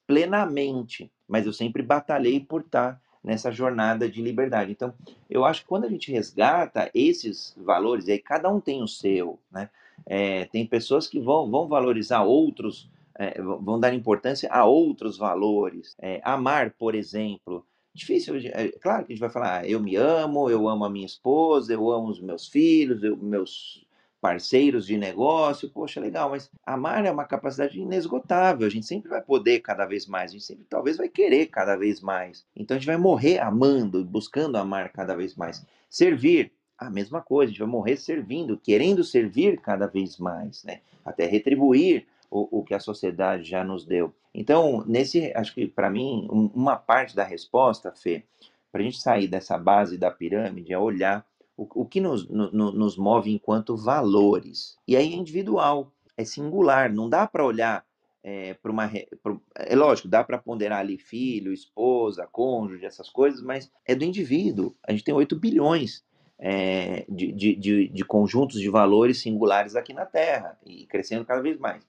plenamente, mas eu sempre batalhei por estar nessa jornada de liberdade. Então, eu acho que quando a gente resgata esses valores, aí cada um tem o seu, né? É, tem pessoas que vão, vão valorizar outros, é, vão dar importância a outros valores. É, amar, por exemplo, difícil. É, claro que a gente vai falar, ah, eu me amo, eu amo a minha esposa, eu amo os meus filhos, eu, meus parceiros de negócio, poxa, legal, mas amar é uma capacidade inesgotável, a gente sempre vai poder cada vez mais, a gente sempre talvez vai querer cada vez mais. Então a gente vai morrer amando e buscando amar cada vez mais. Servir, a mesma coisa, a gente vai morrer servindo, querendo servir cada vez mais, né? Até retribuir o, o que a sociedade já nos deu. Então, nesse, acho que para mim, um, uma parte da resposta, Fê, para a gente sair dessa base da pirâmide é olhar o, o que nos, no, nos move enquanto valores. E aí é individual, é singular, não dá para olhar é, para uma. Pra, é lógico, dá para ponderar ali filho, esposa, cônjuge, essas coisas, mas é do indivíduo. A gente tem 8 bilhões é, de, de, de, de, conjuntos de valores singulares aqui na Terra e crescendo cada vez mais.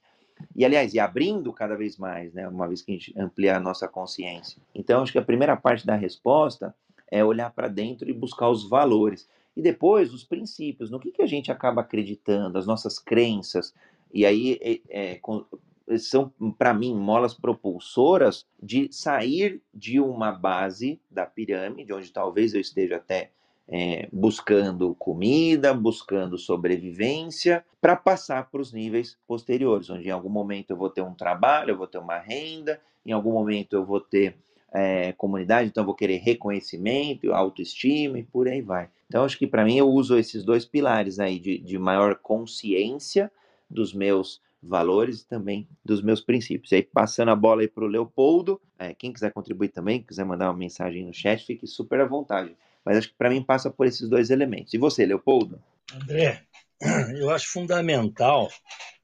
E, aliás, e abrindo cada vez mais, né, uma vez que a gente amplia a nossa consciência. Então, acho que a primeira parte da resposta é olhar para dentro e buscar os valores. E depois os princípios, no que, que a gente acaba acreditando, as nossas crenças. E aí é, é, são, para mim, molas propulsoras de sair de uma base da pirâmide, onde talvez eu esteja até é, buscando comida, buscando sobrevivência, para passar para os níveis posteriores, onde em algum momento eu vou ter um trabalho, eu vou ter uma renda, em algum momento eu vou ter é, comunidade, então eu vou querer reconhecimento, autoestima e por aí vai. Então, acho que para mim eu uso esses dois pilares aí de, de maior consciência dos meus valores e também dos meus princípios. E aí, passando a bola aí para o Leopoldo, é, quem quiser contribuir também, quiser mandar uma mensagem no chat, fique super à vontade. Mas acho que para mim passa por esses dois elementos. E você, Leopoldo? André, eu acho fundamental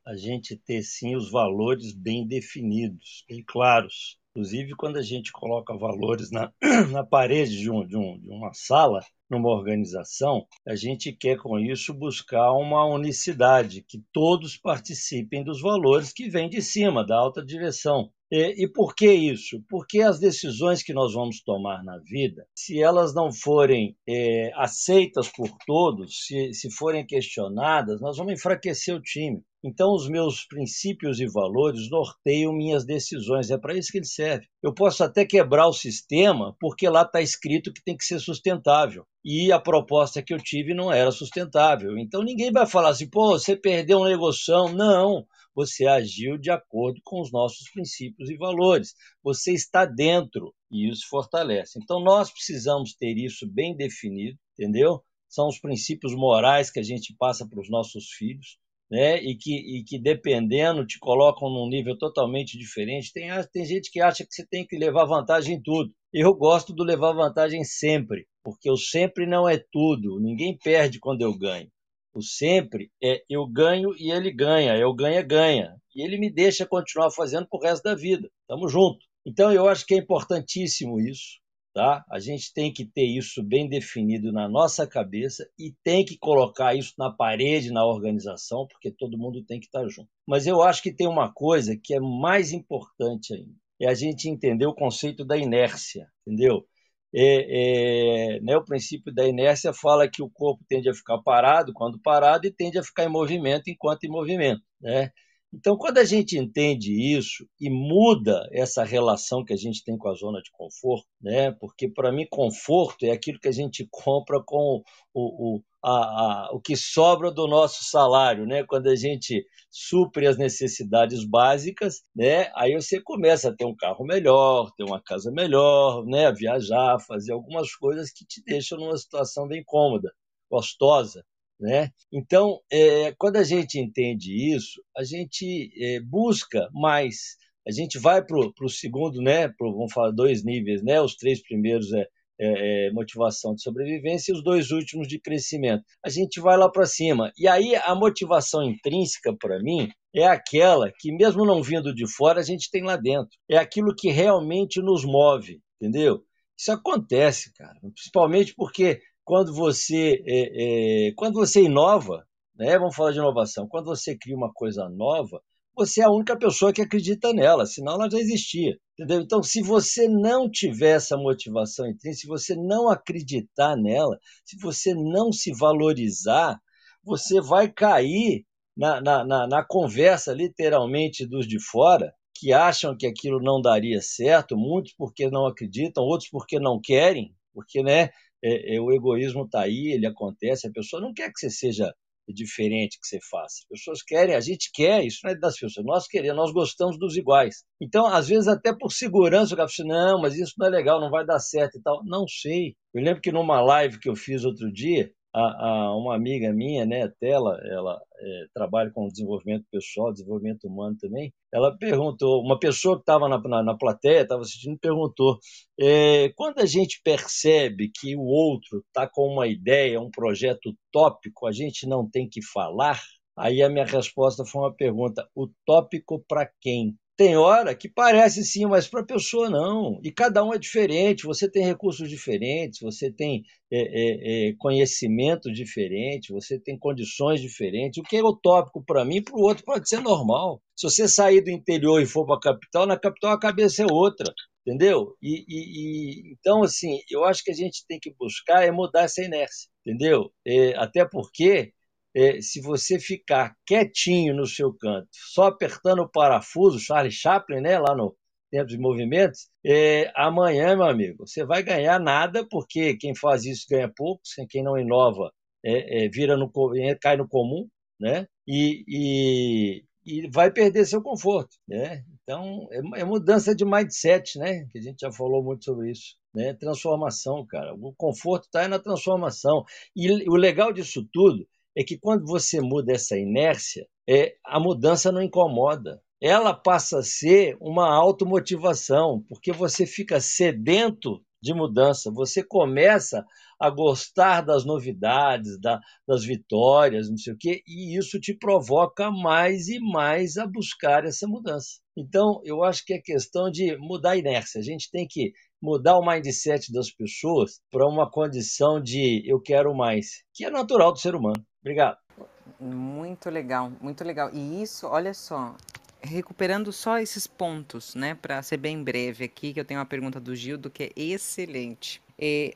a gente ter sim os valores bem definidos, bem claros. Inclusive, quando a gente coloca valores na, na parede de, um, de, um, de uma sala, numa organização, a gente quer com isso buscar uma unicidade, que todos participem dos valores que vêm de cima, da alta direção. E, e, por que isso? Porque as decisões que nós vamos tomar na vida, se elas não forem é, aceitas por todos, se, se forem questionadas, nós vamos enfraquecer o time. Então, os meus princípios e valores norteiam minhas decisões. É para isso que ele serve. Eu posso até quebrar o sistema, porque lá está escrito que tem que ser sustentável. E a proposta que eu tive não era sustentável. Então, ninguém vai falar assim, pô, você perdeu um negocião. Não você agiu de acordo com os nossos princípios e valores. Você está dentro e isso fortalece. Então, nós precisamos ter isso bem definido, entendeu? São os princípios morais que a gente passa para os nossos filhos. Né? E, que, e que, dependendo, te colocam num nível totalmente diferente. Tem, tem gente que acha que você tem que levar vantagem em tudo. Eu gosto do levar vantagem sempre, porque o sempre não é tudo. Ninguém perde quando eu ganho. O sempre é eu ganho e ele ganha, eu ganha-ganha. E ele me deixa continuar fazendo pro resto da vida. Tamo junto. Então eu acho que é importantíssimo isso, tá? A gente tem que ter isso bem definido na nossa cabeça e tem que colocar isso na parede, na organização, porque todo mundo tem que estar junto. Mas eu acho que tem uma coisa que é mais importante ainda. É a gente entender o conceito da inércia, entendeu? é, é, né, o princípio da inércia fala que o corpo tende a ficar parado quando parado e tende a ficar em movimento enquanto em movimento. Né? Então, quando a gente entende isso e muda essa relação que a gente tem com a zona de conforto, né? porque para mim, conforto é aquilo que a gente compra com o, o, a, a, o que sobra do nosso salário, né? quando a gente supre as necessidades básicas, né? aí você começa a ter um carro melhor, ter uma casa melhor, né? viajar, fazer algumas coisas que te deixam numa situação bem cômoda, gostosa. Né? Então, é, quando a gente entende isso, a gente é, busca mais. A gente vai para o segundo, né? Pro, vamos falar dois níveis, né? Os três primeiros é, é, motivação de sobrevivência e os dois últimos de crescimento. A gente vai lá para cima. E aí a motivação intrínseca para mim é aquela que, mesmo não vindo de fora, a gente tem lá dentro. É aquilo que realmente nos move, entendeu? Isso acontece, cara, principalmente porque quando você, é, é, quando você inova, né? vamos falar de inovação, quando você cria uma coisa nova, você é a única pessoa que acredita nela, senão ela já existia. Entendeu? Então, se você não tiver essa motivação intrínseca, se você não acreditar nela, se você não se valorizar, você vai cair na, na, na, na conversa, literalmente, dos de fora, que acham que aquilo não daria certo, muitos porque não acreditam, outros porque não querem, porque né, é, é, o egoísmo está aí, ele acontece, a pessoa não quer que você seja diferente que você faça. As pessoas querem, a gente quer, isso não é das pessoas, nós queremos, nós gostamos dos iguais. Então, às vezes, até por segurança, o cara fala assim, não, mas isso não é legal, não vai dar certo e tal. Não sei. Eu lembro que numa live que eu fiz outro dia, a, a, uma amiga minha, né, Tela, ela é, trabalha com desenvolvimento pessoal, desenvolvimento humano também. Ela perguntou, uma pessoa que estava na, na, na, plateia, estava assistindo, perguntou: é, quando a gente percebe que o outro está com uma ideia, um projeto utópico, a gente não tem que falar? Aí a minha resposta foi uma pergunta: utópico para quem? Tem hora que parece sim, mas para a pessoa não. E cada um é diferente, você tem recursos diferentes, você tem é, é, é, conhecimento diferente, você tem condições diferentes. O que é utópico para mim, para o outro pode ser normal. Se você sair do interior e for para a capital, na capital a cabeça é outra, entendeu? E, e, e, então, assim, eu acho que a gente tem que buscar é mudar essa inércia, entendeu? É, até porque é, se você ficar quietinho no seu canto, só apertando o parafuso, Charlie Chaplin, né, lá no Tempos de Movimentos, é, amanhã, meu amigo, você vai ganhar nada, porque quem faz isso ganha pouco, quem não inova é, é vira no, cai no comum, né? E, e, e vai perder seu conforto, né? Então, é, é mudança de mindset, né? Que a gente já falou muito sobre isso. Né? Transformação, cara. O conforto está na transformação. E o legal disso tudo é que quando você muda essa inércia, é, a mudança não incomoda. Ela passa a ser uma automotivação, porque você fica sedento de mudança, você começa a gostar das novidades, da, das vitórias, não sei o quê, e isso te provoca mais e mais a buscar essa mudança. Então, eu acho que é questão de mudar a inércia. A gente tem que mudar o mindset das pessoas para uma condição de eu quero mais, que é natural do ser humano. Obrigado. Muito legal, muito legal. E isso, olha só, recuperando só esses pontos, né, para ser bem breve aqui, que eu tenho uma pergunta do Gildo que é excelente.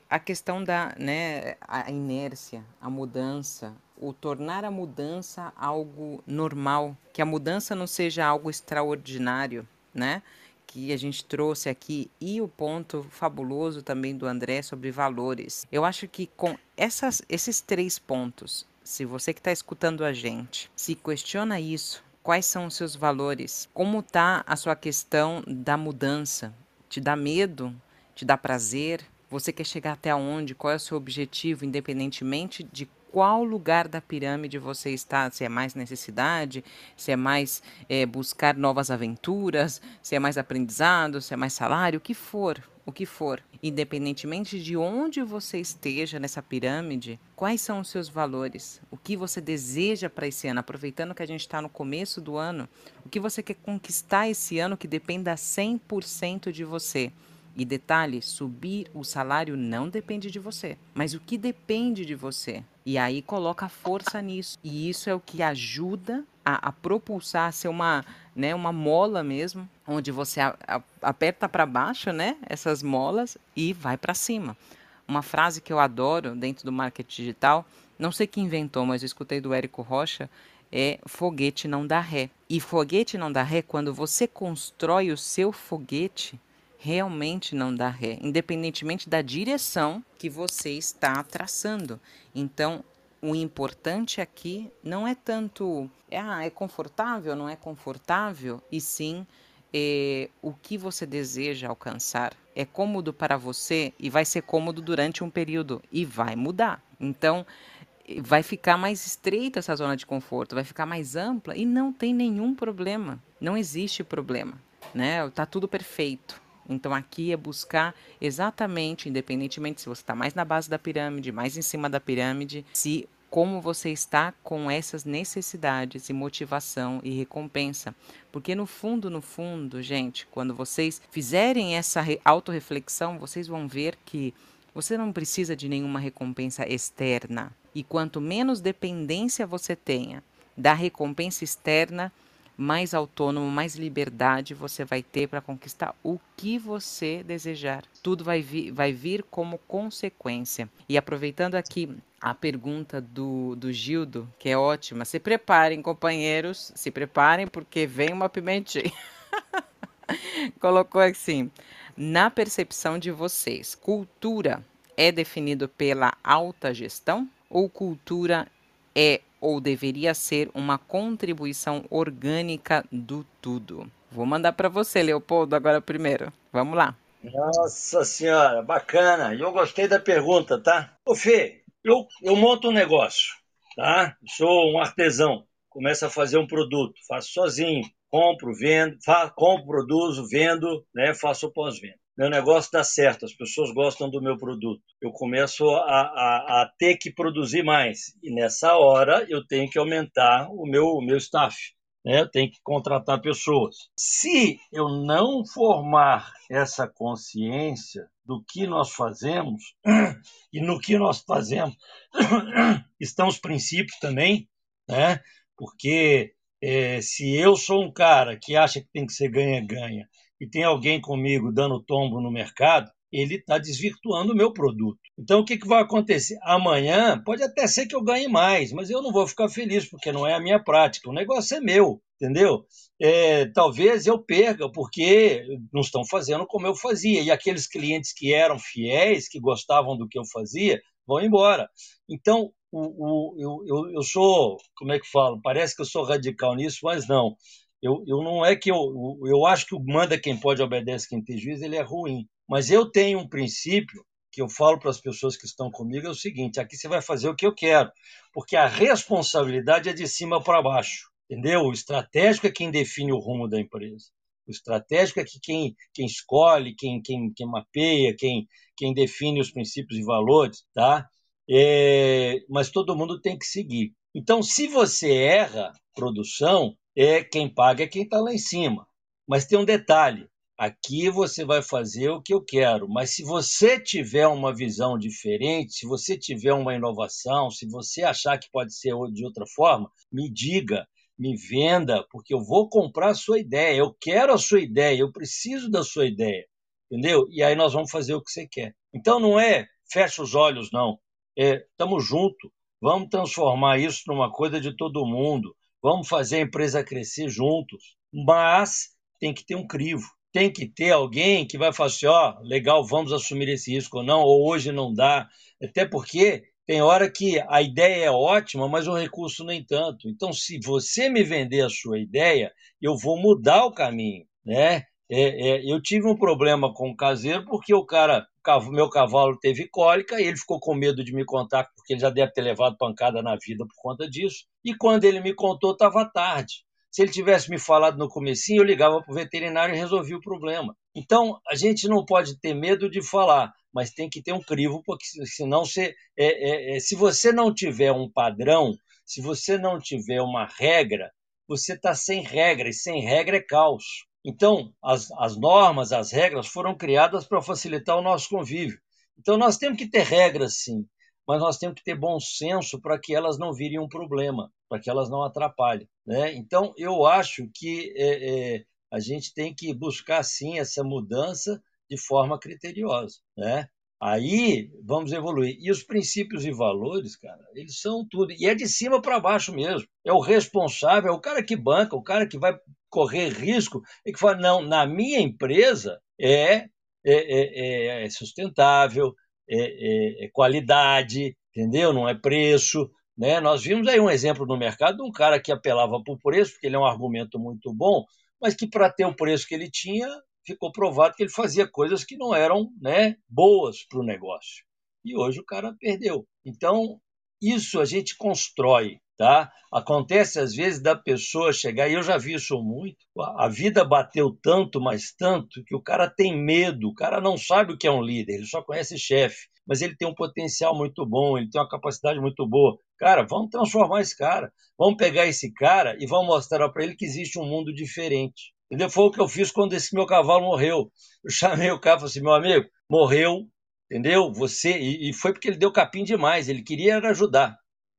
A questão da, né, a inércia, a mudança, o tornar a mudança algo normal, que a mudança não seja algo extraordinário, né? Que a gente trouxe aqui e o ponto fabuloso também do André sobre valores. Eu acho que com essas, esses três pontos, se você que está escutando a gente se questiona isso, quais são os seus valores? Como está a sua questão da mudança? Te dá medo? Te dá prazer? Você quer chegar até onde? Qual é o seu objetivo, independentemente de qual lugar da pirâmide você está, se é mais necessidade, se é mais é, buscar novas aventuras, se é mais aprendizado, se é mais salário, o que for, o que for. Independentemente de onde você esteja nessa pirâmide, quais são os seus valores? O que você deseja para esse ano? Aproveitando que a gente está no começo do ano, o que você quer conquistar esse ano que dependa 100% de você? E detalhe: subir o salário não depende de você, mas o que depende de você. E aí coloca força nisso. E isso é o que ajuda a, a propulsar, a ser uma, né, uma mola mesmo, onde você a, a, aperta para baixo, né, essas molas e vai para cima. Uma frase que eu adoro dentro do marketing digital, não sei quem inventou, mas eu escutei do Érico Rocha, é foguete não dá ré. E foguete não dá ré quando você constrói o seu foguete realmente não dá ré, independentemente da direção que você está traçando. Então, o importante aqui não é tanto ah, é confortável, não é confortável, e sim é, o que você deseja alcançar. É cômodo para você e vai ser cômodo durante um período e vai mudar. Então, vai ficar mais estreita essa zona de conforto, vai ficar mais ampla e não tem nenhum problema. Não existe problema, né? Tá tudo perfeito. Então aqui é buscar exatamente, independentemente se você está mais na base da pirâmide, mais em cima da pirâmide, se como você está com essas necessidades e motivação e recompensa. Porque no fundo, no fundo, gente, quando vocês fizerem essa autorreflexão, vocês vão ver que você não precisa de nenhuma recompensa externa. E quanto menos dependência você tenha da recompensa externa, mais autônomo, mais liberdade você vai ter para conquistar o que você desejar. Tudo vai vir, vai vir como consequência. E aproveitando aqui a pergunta do, do Gildo, que é ótima. Se preparem, companheiros, se preparem, porque vem uma pimentinha. Colocou assim: na percepção de vocês, cultura é definido pela alta gestão ou cultura é ou deveria ser uma contribuição orgânica do tudo? Vou mandar para você, Leopoldo, agora primeiro. Vamos lá. Nossa senhora, bacana. Eu gostei da pergunta, tá? Ô Fê, eu, eu monto um negócio, tá? Sou um artesão, começo a fazer um produto, faço sozinho, compro, vendo, fa compro, produzo, vendo, né? Faço pós-venda meu negócio dá certo, as pessoas gostam do meu produto. Eu começo a, a, a, ter que produzir mais. E nessa hora eu tenho que aumentar o meu, o meu staff. Né? Eu tenho que contratar pessoas. Se eu não formar essa consciência do que nós fazemos e no que nós fazemos estão os princípios também, né? porque é, se eu sou um cara que acha que tem que ser ganha-ganha e tem alguém comigo dando tombo no mercado, ele está desvirtuando o meu produto. Então, o que, que vai acontecer? Amanhã pode até ser que eu ganhe mais, mas eu não vou ficar feliz, porque não é a minha prática. O negócio é meu, entendeu? É, talvez eu perca, porque não estão fazendo como eu fazia. E aqueles clientes que eram fiéis, que gostavam do que eu fazia, vão embora. Então, o, o, eu, eu, eu sou, como é que falo? Parece que eu sou radical nisso, mas não. Eu, eu não é que eu, eu acho que o manda quem pode obedece quem tem juízo, ele é ruim. Mas eu tenho um princípio que eu falo para as pessoas que estão comigo é o seguinte: aqui você vai fazer o que eu quero, porque a responsabilidade é de cima para baixo, entendeu? O estratégico é quem define o rumo da empresa. O estratégico é que quem, quem escolhe, quem, quem, quem mapeia, quem, quem define os princípios e valores, tá? É, mas todo mundo tem que seguir. Então, se você erra produção, é quem paga é quem está lá em cima. Mas tem um detalhe: aqui você vai fazer o que eu quero, mas se você tiver uma visão diferente, se você tiver uma inovação, se você achar que pode ser de outra forma, me diga, me venda, porque eu vou comprar a sua ideia, eu quero a sua ideia, eu preciso da sua ideia, entendeu? E aí nós vamos fazer o que você quer. Então não é fecha os olhos, não. É, estamos juntos, vamos transformar isso numa coisa de todo mundo vamos fazer a empresa crescer juntos, mas tem que ter um crivo. Tem que ter alguém que vai falar assim: ó, oh, legal, vamos assumir esse risco ou não, ou hoje não dá. Até porque tem hora que a ideia é ótima, mas o recurso nem tanto. Então, se você me vender a sua ideia, eu vou mudar o caminho, né? É, é, eu tive um problema com o caseiro porque o cara, meu cavalo teve cólica e ele ficou com medo de me contar porque ele já deve ter levado pancada na vida por conta disso. E quando ele me contou, estava tarde. Se ele tivesse me falado no comecinho, eu ligava para o veterinário e resolvia o problema. Então, a gente não pode ter medo de falar, mas tem que ter um crivo, porque senão você, é, é, é, se você não tiver um padrão, se você não tiver uma regra, você está sem regra, e sem regra é caos. Então, as, as normas, as regras foram criadas para facilitar o nosso convívio. Então, nós temos que ter regras, sim, mas nós temos que ter bom senso para que elas não virem um problema, para que elas não atrapalhem. Né? Então, eu acho que é, é, a gente tem que buscar, sim, essa mudança de forma criteriosa. Né? Aí vamos evoluir. E os princípios e valores, cara, eles são tudo. E é de cima para baixo mesmo. É o responsável, é o cara que banca, o cara que vai correr risco, e que fala: não, na minha empresa é, é, é, é sustentável, é, é, qualidade, entendeu? Não é preço. Né? Nós vimos aí um exemplo no mercado de um cara que apelava por preço, porque ele é um argumento muito bom, mas que para ter o preço que ele tinha, ficou provado que ele fazia coisas que não eram né, boas para o negócio. E hoje o cara perdeu. Então, isso a gente constrói. Tá? Acontece às vezes da pessoa chegar, e eu já vi isso muito, a vida bateu tanto, mas tanto, que o cara tem medo, o cara não sabe o que é um líder, ele só conhece chefe, mas ele tem um potencial muito bom, ele tem uma capacidade muito boa. Cara, vamos transformar esse cara, vamos pegar esse cara e vamos mostrar para ele que existe um mundo diferente. Entendeu? Foi o que eu fiz quando esse meu cavalo morreu. Eu chamei o cara e falei assim: meu amigo, morreu, entendeu? Você. E, e foi porque ele deu capim demais, ele queria ajudar.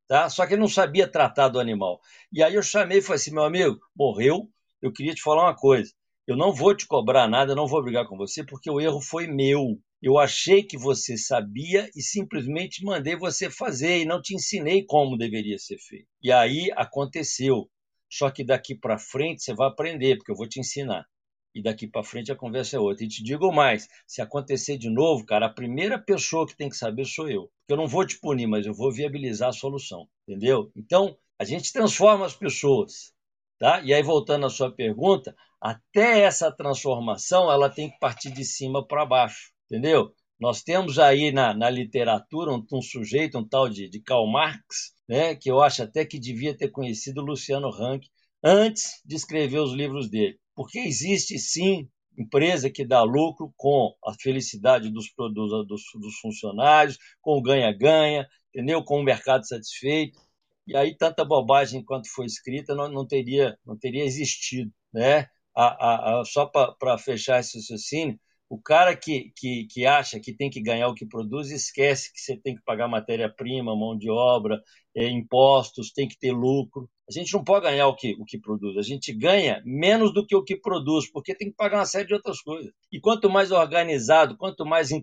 Tá? Só que ele não sabia tratar do animal. E aí eu chamei e falei assim, meu amigo, morreu, eu queria te falar uma coisa. Eu não vou te cobrar nada, eu não vou brigar com você, porque o erro foi meu. Eu achei que você sabia e simplesmente mandei você fazer e não te ensinei como deveria ser feito. E aí aconteceu. Só que daqui para frente você vai aprender, porque eu vou te ensinar. E daqui para frente a conversa é outra. E te digo mais: se acontecer de novo, cara, a primeira pessoa que tem que saber sou eu. Porque eu não vou te punir, mas eu vou viabilizar a solução. Entendeu? Então, a gente transforma as pessoas. Tá? E aí, voltando à sua pergunta, até essa transformação ela tem que partir de cima para baixo. Entendeu? Nós temos aí na, na literatura um, um, sujeito, um tal de, de Karl Marx, né, que eu acho até que devia ter conhecido Luciano Rank antes de escrever os livros dele. Porque existe sim empresa que dá lucro com a felicidade dos, dos, dos, funcionários, com o ganha-ganha, entendeu? Com o mercado satisfeito. E aí tanta bobagem quanto foi escrita não, não teria não teria existido, né? A, a, a, só para fechar esse raciocínio, o cara que, que, que acha que tem que ganhar o que produz esquece que você tem que pagar matéria-prima, mão de obra, é, impostos, tem que ter lucro. A gente não pode ganhar o que, o que produz, a gente ganha menos do que o que produz, porque tem que pagar uma série de outras coisas. E quanto mais organizado, quanto mais é,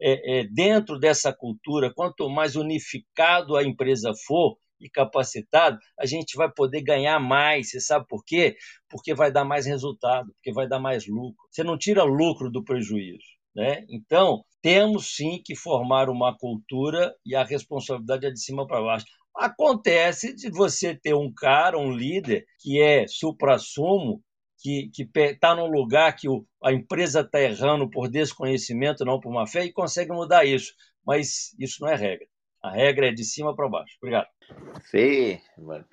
é, dentro dessa cultura, quanto mais unificado a empresa for, e capacitado, a gente vai poder ganhar mais. Você sabe por quê? Porque vai dar mais resultado, porque vai dar mais lucro. Você não tira lucro do prejuízo. Né? Então, temos sim que formar uma cultura e a responsabilidade é de cima para baixo. Acontece de você ter um cara, um líder, que é supra-sumo, que está num lugar que o, a empresa está errando por desconhecimento, não por má fé, e consegue mudar isso. Mas isso não é regra. A regra é de cima para baixo. Obrigado. Fê,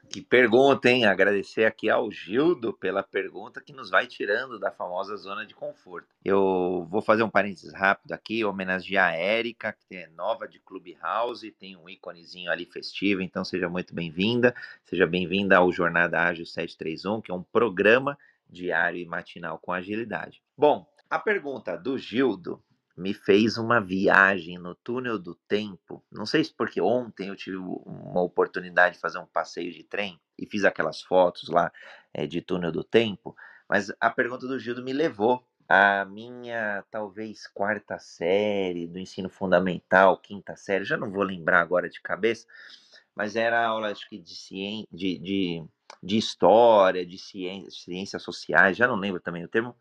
que pergunta, hein? Agradecer aqui ao Gildo pela pergunta que nos vai tirando da famosa zona de conforto. Eu vou fazer um parênteses rápido aqui, homenagear a Érica, que é nova de Clubhouse, tem um íconezinho ali festivo, então seja muito bem-vinda. Seja bem-vinda ao Jornada Ágil 731, que é um programa diário e matinal com agilidade. Bom, a pergunta do Gildo me fez uma viagem no túnel do tempo. Não sei se porque ontem eu tive uma oportunidade de fazer um passeio de trem e fiz aquelas fotos lá é, de túnel do tempo, mas a pergunta do Gildo me levou à minha talvez quarta série do ensino fundamental, quinta série, já não vou lembrar agora de cabeça, mas era aula acho que de ciência, de, de, de história, de ciência, ciências sociais, já não lembro também o termo,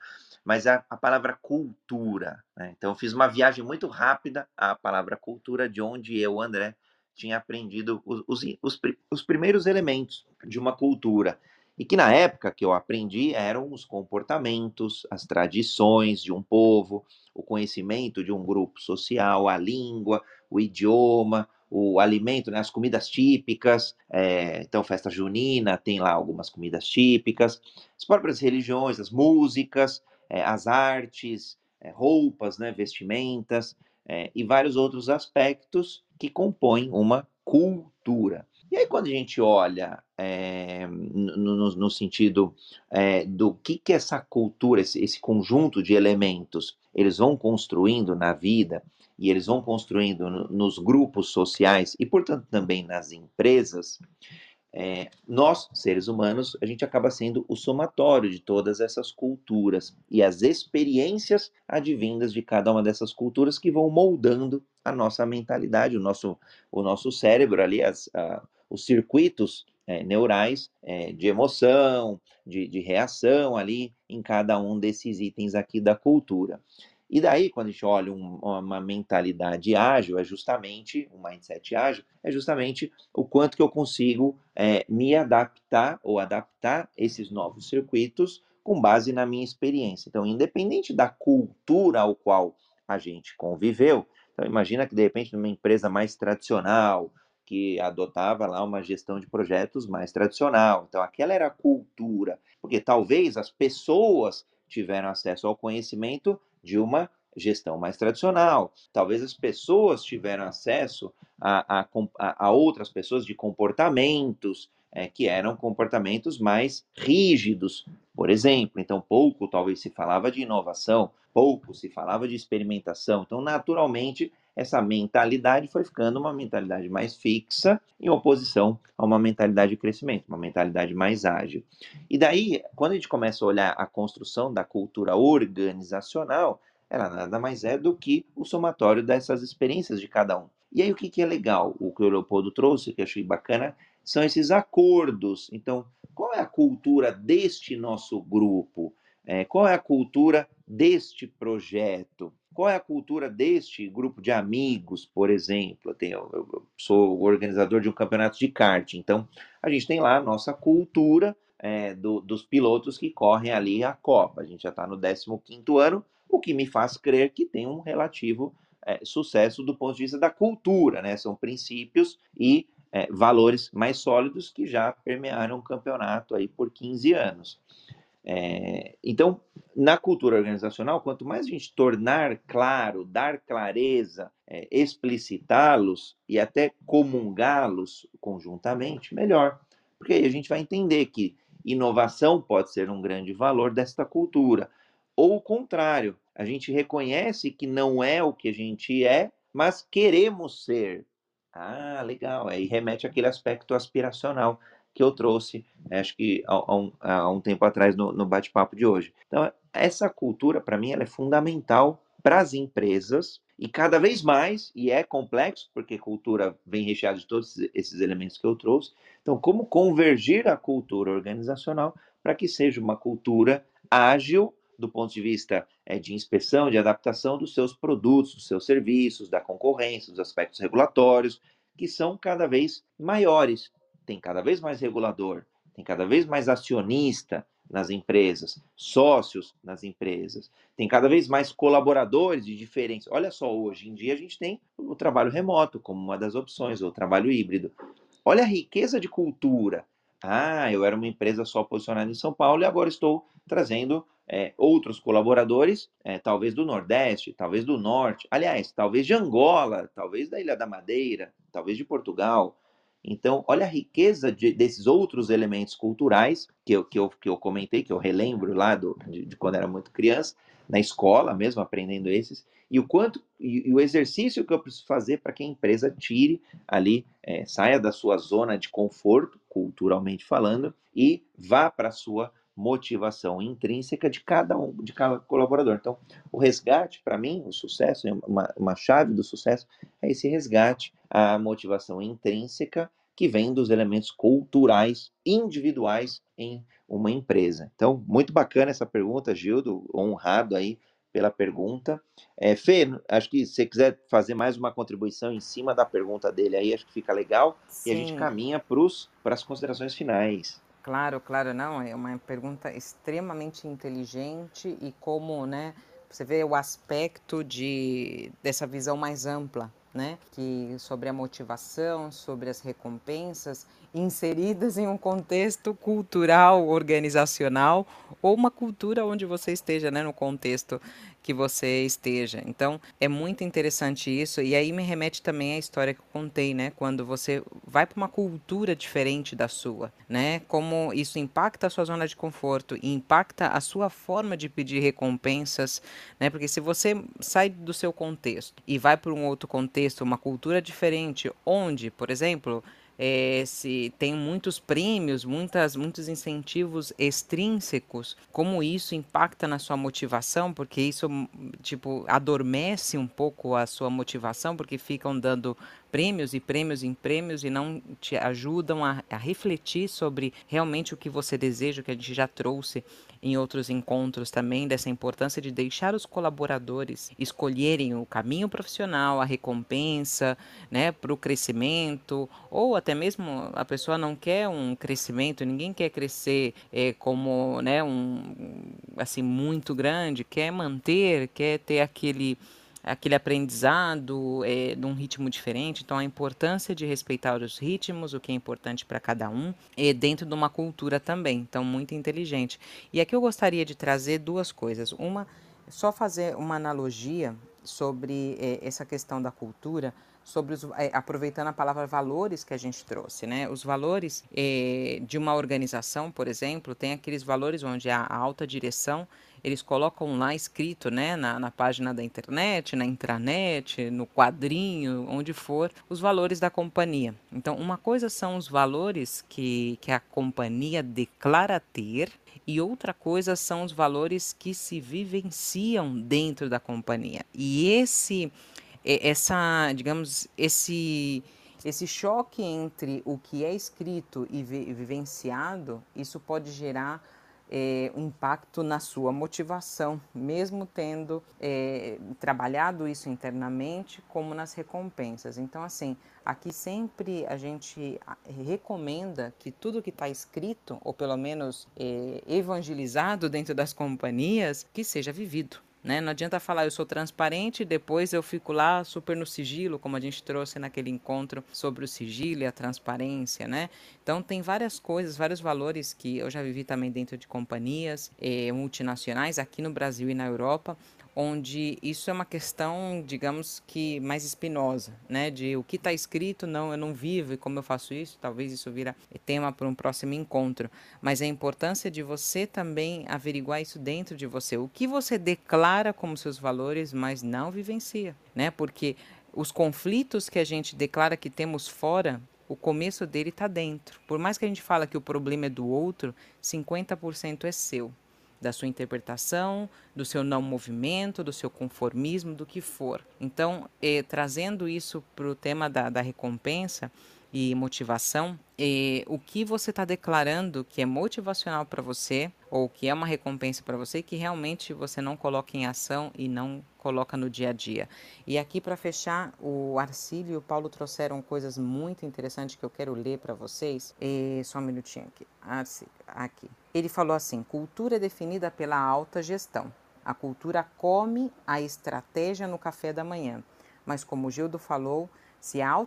mas a, a palavra cultura. Né? Então, eu fiz uma viagem muito rápida à palavra cultura, de onde eu, André, tinha aprendido os, os, os, os primeiros elementos de uma cultura. E que na época que eu aprendi eram os comportamentos, as tradições de um povo, o conhecimento de um grupo social, a língua, o idioma, o alimento, né, as comidas típicas. É, então, festa junina tem lá algumas comidas típicas, as próprias religiões, as músicas, é, as artes, é, roupas, né, vestimentas é, e vários outros aspectos que compõem uma cultura. E aí, quando a gente olha é, no, no, sentido do que, que essa cultura, esse, esse, conjunto de elementos, eles vão construindo na vida e eles vão construindo no, nos grupos sociais e, portanto, também nas empresas, é, nós, seres humanos, a gente acaba sendo o somatório de todas essas culturas e as experiências advindas de cada uma dessas culturas que vão moldando a nossa mentalidade, o nosso, o nosso cérebro ali, as, a, os circuitos é, neurais é, de emoção, de, de reação ali em cada um desses itens aqui da cultura. E daí, quando a gente olha um, uma mentalidade ágil, é justamente, um mindset ágil, é justamente o quanto que eu consigo é, me adaptar ou adaptar esses novos circuitos com base na minha experiência. Então, independente da cultura ao qual a gente conviveu, então imagina que de repente numa empresa mais tradicional, que adotava lá uma gestão de projetos mais tradicional. Então, aquela era a cultura, porque talvez as pessoas tiveram acesso ao conhecimento de uma gestão mais tradicional. Talvez as pessoas tiveram acesso a, a, a outras pessoas de comportamentos é, que eram comportamentos mais rígidos, por exemplo. Então, pouco talvez se falava de inovação, pouco se falava de experimentação. Então, naturalmente, essa mentalidade foi ficando uma mentalidade mais fixa, em oposição a uma mentalidade de crescimento, uma mentalidade mais ágil. E daí, quando a gente começa a olhar a construção da cultura organizacional, ela nada mais é do que o somatório dessas experiências de cada um. E aí, o que, que é legal? O que o Leopoldo trouxe, que eu achei bacana, são esses acordos. Então, qual é a cultura deste nosso grupo? É, qual é a cultura deste projeto? Qual é a cultura deste grupo de amigos, por exemplo? Eu, tenho, eu sou organizador de um campeonato de kart, então a gente tem lá a nossa cultura é, do, dos pilotos que correm ali a Copa. A gente já está no 15 ano, o que me faz crer que tem um relativo é, sucesso do ponto de vista da cultura, né? São princípios e é, valores mais sólidos que já permearam o campeonato aí por 15 anos. É, então, na cultura organizacional, quanto mais a gente tornar claro, dar clareza, é, explicitá-los e até comungá-los conjuntamente, melhor. Porque aí a gente vai entender que inovação pode ser um grande valor desta cultura. Ou o contrário, a gente reconhece que não é o que a gente é, mas queremos ser. Ah, legal. Aí remete àquele aspecto aspiracional que eu trouxe, acho que há, um, há um, tempo atrás no, no bate-papo de hoje. Então, essa cultura, para mim, ela é fundamental para as empresas e cada vez mais, e é complexo, porque cultura vem recheada de todos esses elementos que eu trouxe. Então, como convergir a cultura organizacional para que seja uma cultura ágil do ponto de vista é, de inspeção, de adaptação dos seus produtos, dos seus serviços, da concorrência, dos aspectos regulatórios, que são cada vez maiores. Tem cada vez mais regulador, tem cada vez mais acionista nas empresas, sócios nas empresas, tem cada vez mais colaboradores de diferentes. Olha só, hoje em dia a gente tem o trabalho remoto como uma das opções, ou o trabalho híbrido. Olha a riqueza de cultura. Ah, eu era uma empresa só posicionada em São Paulo e agora estou trazendo é, outros colaboradores, é, talvez do Nordeste, talvez do Norte, aliás, talvez de Angola, talvez da Ilha da Madeira, talvez de Portugal. Então, olha a riqueza de, desses outros elementos culturais que eu, que, eu, que eu comentei, que eu relembro lá do, de, de quando era muito criança, na escola mesmo, aprendendo esses, e o quanto e, e o exercício que eu preciso fazer para que a empresa tire ali, é, saia da sua zona de conforto, culturalmente falando, e vá para a sua motivação intrínseca de cada um, de cada colaborador. Então, o resgate, para mim, o sucesso, uma, uma chave do sucesso é esse resgate, a motivação intrínseca que vem dos elementos culturais individuais em uma empresa. Então, muito bacana essa pergunta, Gildo, honrado aí pela pergunta. É, Fê, acho que se você quiser fazer mais uma contribuição em cima da pergunta dele aí, acho que fica legal. Sim. E a gente caminha para as considerações finais. Claro, claro, não. É uma pergunta extremamente inteligente e como, né? Você vê o aspecto de, dessa visão mais ampla, né? Que sobre a motivação, sobre as recompensas inseridas em um contexto cultural, organizacional ou uma cultura onde você esteja, né, no contexto que você esteja. Então, é muito interessante isso e aí me remete também à história que eu contei, né, quando você vai para uma cultura diferente da sua, né? Como isso impacta a sua zona de conforto e impacta a sua forma de pedir recompensas, né? Porque se você sai do seu contexto e vai para um outro contexto, uma cultura diferente, onde, por exemplo, é, se tem muitos prêmios, muitas, muitos incentivos extrínsecos, como isso impacta na sua motivação, porque isso tipo adormece um pouco a sua motivação, porque ficam dando prêmios e prêmios em prêmios e não te ajudam a, a refletir sobre realmente o que você deseja, que a gente já trouxe em outros encontros também, dessa importância de deixar os colaboradores escolherem o caminho profissional, a recompensa, né, para o crescimento, ou até mesmo a pessoa não quer um crescimento, ninguém quer crescer é, como, né, um, assim, muito grande, quer manter, quer ter aquele aquele aprendizado é, num ritmo diferente. Então, a importância de respeitar os ritmos, o que é importante para cada um, e dentro de uma cultura também. Então, muito inteligente. E aqui eu gostaria de trazer duas coisas. Uma, só fazer uma analogia sobre é, essa questão da cultura sobre os, é, aproveitando a palavra valores que a gente trouxe, né? Os valores é, de uma organização, por exemplo, tem aqueles valores onde a alta direção eles colocam lá escrito, né, na, na página da internet, na intranet, no quadrinho, onde for, os valores da companhia. Então, uma coisa são os valores que, que a companhia declara ter, e outra coisa são os valores que se vivenciam dentro da companhia. E esse essa, digamos, esse esse choque entre o que é escrito e vivenciado, isso pode gerar é, um impacto na sua motivação, mesmo tendo é, trabalhado isso internamente, como nas recompensas. Então, assim, aqui sempre a gente recomenda que tudo que está escrito, ou pelo menos é, evangelizado dentro das companhias, que seja vivido. Né? Não adianta falar eu sou transparente e depois eu fico lá super no sigilo, como a gente trouxe naquele encontro sobre o sigilo e a transparência, né? Então tem várias coisas, vários valores que eu já vivi também dentro de companhias eh, multinacionais aqui no Brasil e na Europa, onde isso é uma questão, digamos que mais espinosa, né? De o que está escrito, não, eu não vivo e como eu faço isso, talvez isso vira tema para um próximo encontro. Mas a importância de você também averiguar isso dentro de você. O que você declara como seus valores, mas não vivencia, né? Porque os conflitos que a gente declara que temos fora, o começo dele está dentro. Por mais que a gente fala que o problema é do outro, 50% é seu da sua interpretação, do seu não movimento, do seu conformismo, do que for. Então, eh, trazendo isso para o tema da, da recompensa e motivação, eh, o que você está declarando que é motivacional para você, ou que é uma recompensa para você, que realmente você não coloca em ação e não coloca no dia a dia. E aqui para fechar, o Arcílio e o Paulo trouxeram coisas muito interessantes que eu quero ler para vocês. E, só um minutinho aqui. Arcílio, aqui. Ele falou assim: cultura é definida pela alta gestão. A cultura come a estratégia no café da manhã. Mas como o Gildo falou, se a,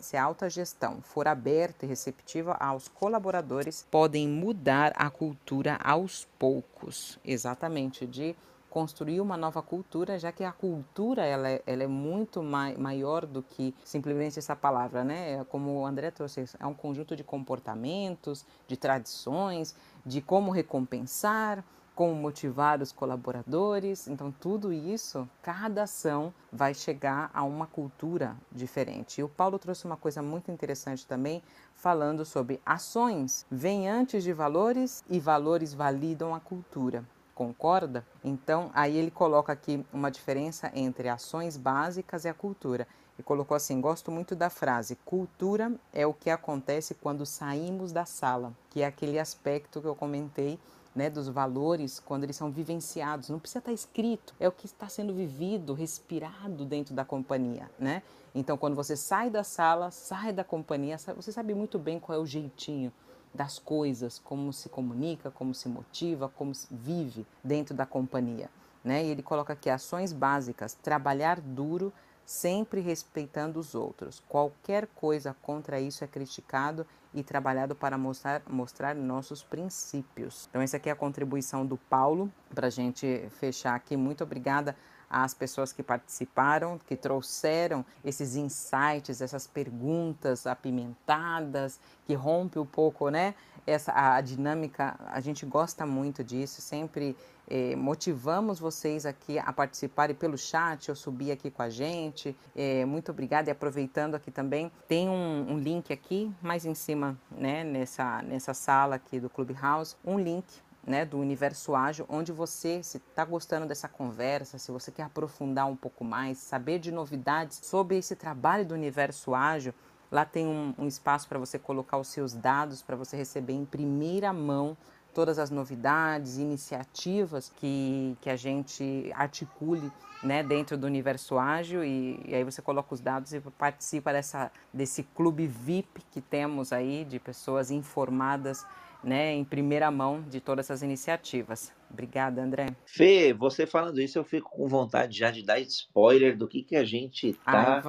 se a alta gestão for aberta e receptiva aos colaboradores, podem mudar a cultura aos poucos. Exatamente, de construir uma nova cultura, já que a cultura ela é, ela é muito mai, maior do que simplesmente essa palavra, né? É como o André trouxe, é um conjunto de comportamentos, de tradições, de como recompensar, como motivar os colaboradores. Então, tudo isso, cada ação vai chegar a uma cultura diferente. E o Paulo trouxe uma coisa muito interessante também, falando sobre ações vêm antes de valores e valores validam a cultura concorda? Então, aí ele coloca aqui uma diferença entre ações básicas e a cultura. E colocou assim: gosto muito da frase: cultura é o que acontece quando saímos da sala, que é aquele aspecto que eu comentei. Né, dos valores quando eles são vivenciados, não precisa estar escrito, é o que está sendo vivido, respirado dentro da companhia, né? Então, quando você sai da sala, sai da companhia, você sabe muito bem qual é o jeitinho, das coisas, como se comunica, como se motiva, como se vive dentro da companhia. Né? E ele coloca aqui ações básicas: trabalhar duro, sempre respeitando os outros. Qualquer coisa contra isso é criticado e trabalhado para mostrar, mostrar nossos princípios. Então, essa aqui é a contribuição do Paulo para a gente fechar aqui. Muito obrigada às pessoas que participaram, que trouxeram esses insights, essas perguntas apimentadas, que rompe um pouco, né? Essa a dinâmica, a gente gosta muito disso, sempre eh, motivamos vocês aqui a participarem pelo chat, eu subi aqui com a gente. Eh, muito obrigada e aproveitando aqui também, tem um, um link aqui mais em cima, né, nessa, nessa sala aqui do Clubhouse, um link né, do universo ágil, onde você, se está gostando dessa conversa, se você quer aprofundar um pouco mais, saber de novidades sobre esse trabalho do universo ágil, lá tem um, um espaço para você colocar os seus dados, para você receber em primeira mão todas as novidades, iniciativas que, que a gente articule né, dentro do universo ágil e, e, aí você coloca os dados e participa dessa, desse clube VIP que temos aí de pessoas informadas né, em primeira mão de todas essas iniciativas. Obrigada, André. Fê, você falando isso, eu fico com vontade já de dar spoiler do que, que a gente está.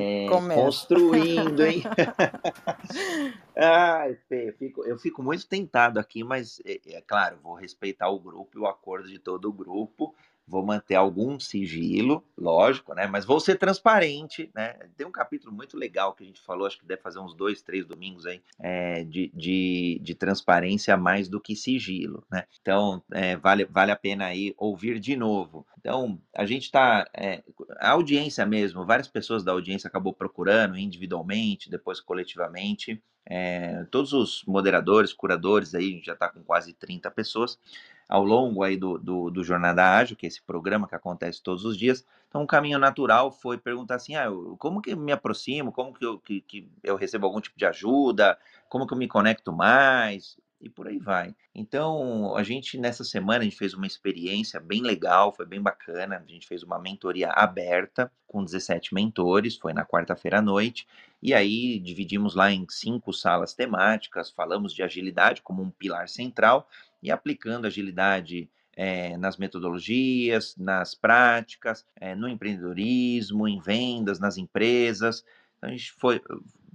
É, construindo, hein? Ai, Fê, eu fico, eu fico muito tentado aqui, mas é, é claro, vou respeitar o grupo e o acordo de todo o grupo. Vou manter algum sigilo, lógico, né? Mas vou ser transparente, né? Tem um capítulo muito legal que a gente falou, acho que deve fazer uns dois, três domingos aí, é, de, de, de, transparência mais do que sigilo, né? Então, é, vale, vale a pena aí ouvir de novo. Então, a gente está, é, a audiência mesmo, várias pessoas da audiência acabou procurando individualmente, depois coletivamente, é, todos os moderadores, curadores aí, já está com quase 30 pessoas, ao longo aí do, do, do, Jornada Ágil, que é esse programa que acontece todos os dias. Então, um caminho natural foi perguntar assim, ah, como que eu me aproximo, como que eu, que, que eu recebo algum tipo de ajuda, como que eu me conecto mais, e por aí vai. Então, a gente, nessa semana, a gente fez uma experiência bem legal, foi bem bacana, a gente fez uma mentoria aberta com 17 mentores, foi na quarta-feira à noite, e aí dividimos lá em cinco salas temáticas, falamos de agilidade como um pilar central, e aplicando agilidade é, nas metodologias, nas práticas, é, no empreendedorismo, em vendas, nas empresas. Então, a gente foi,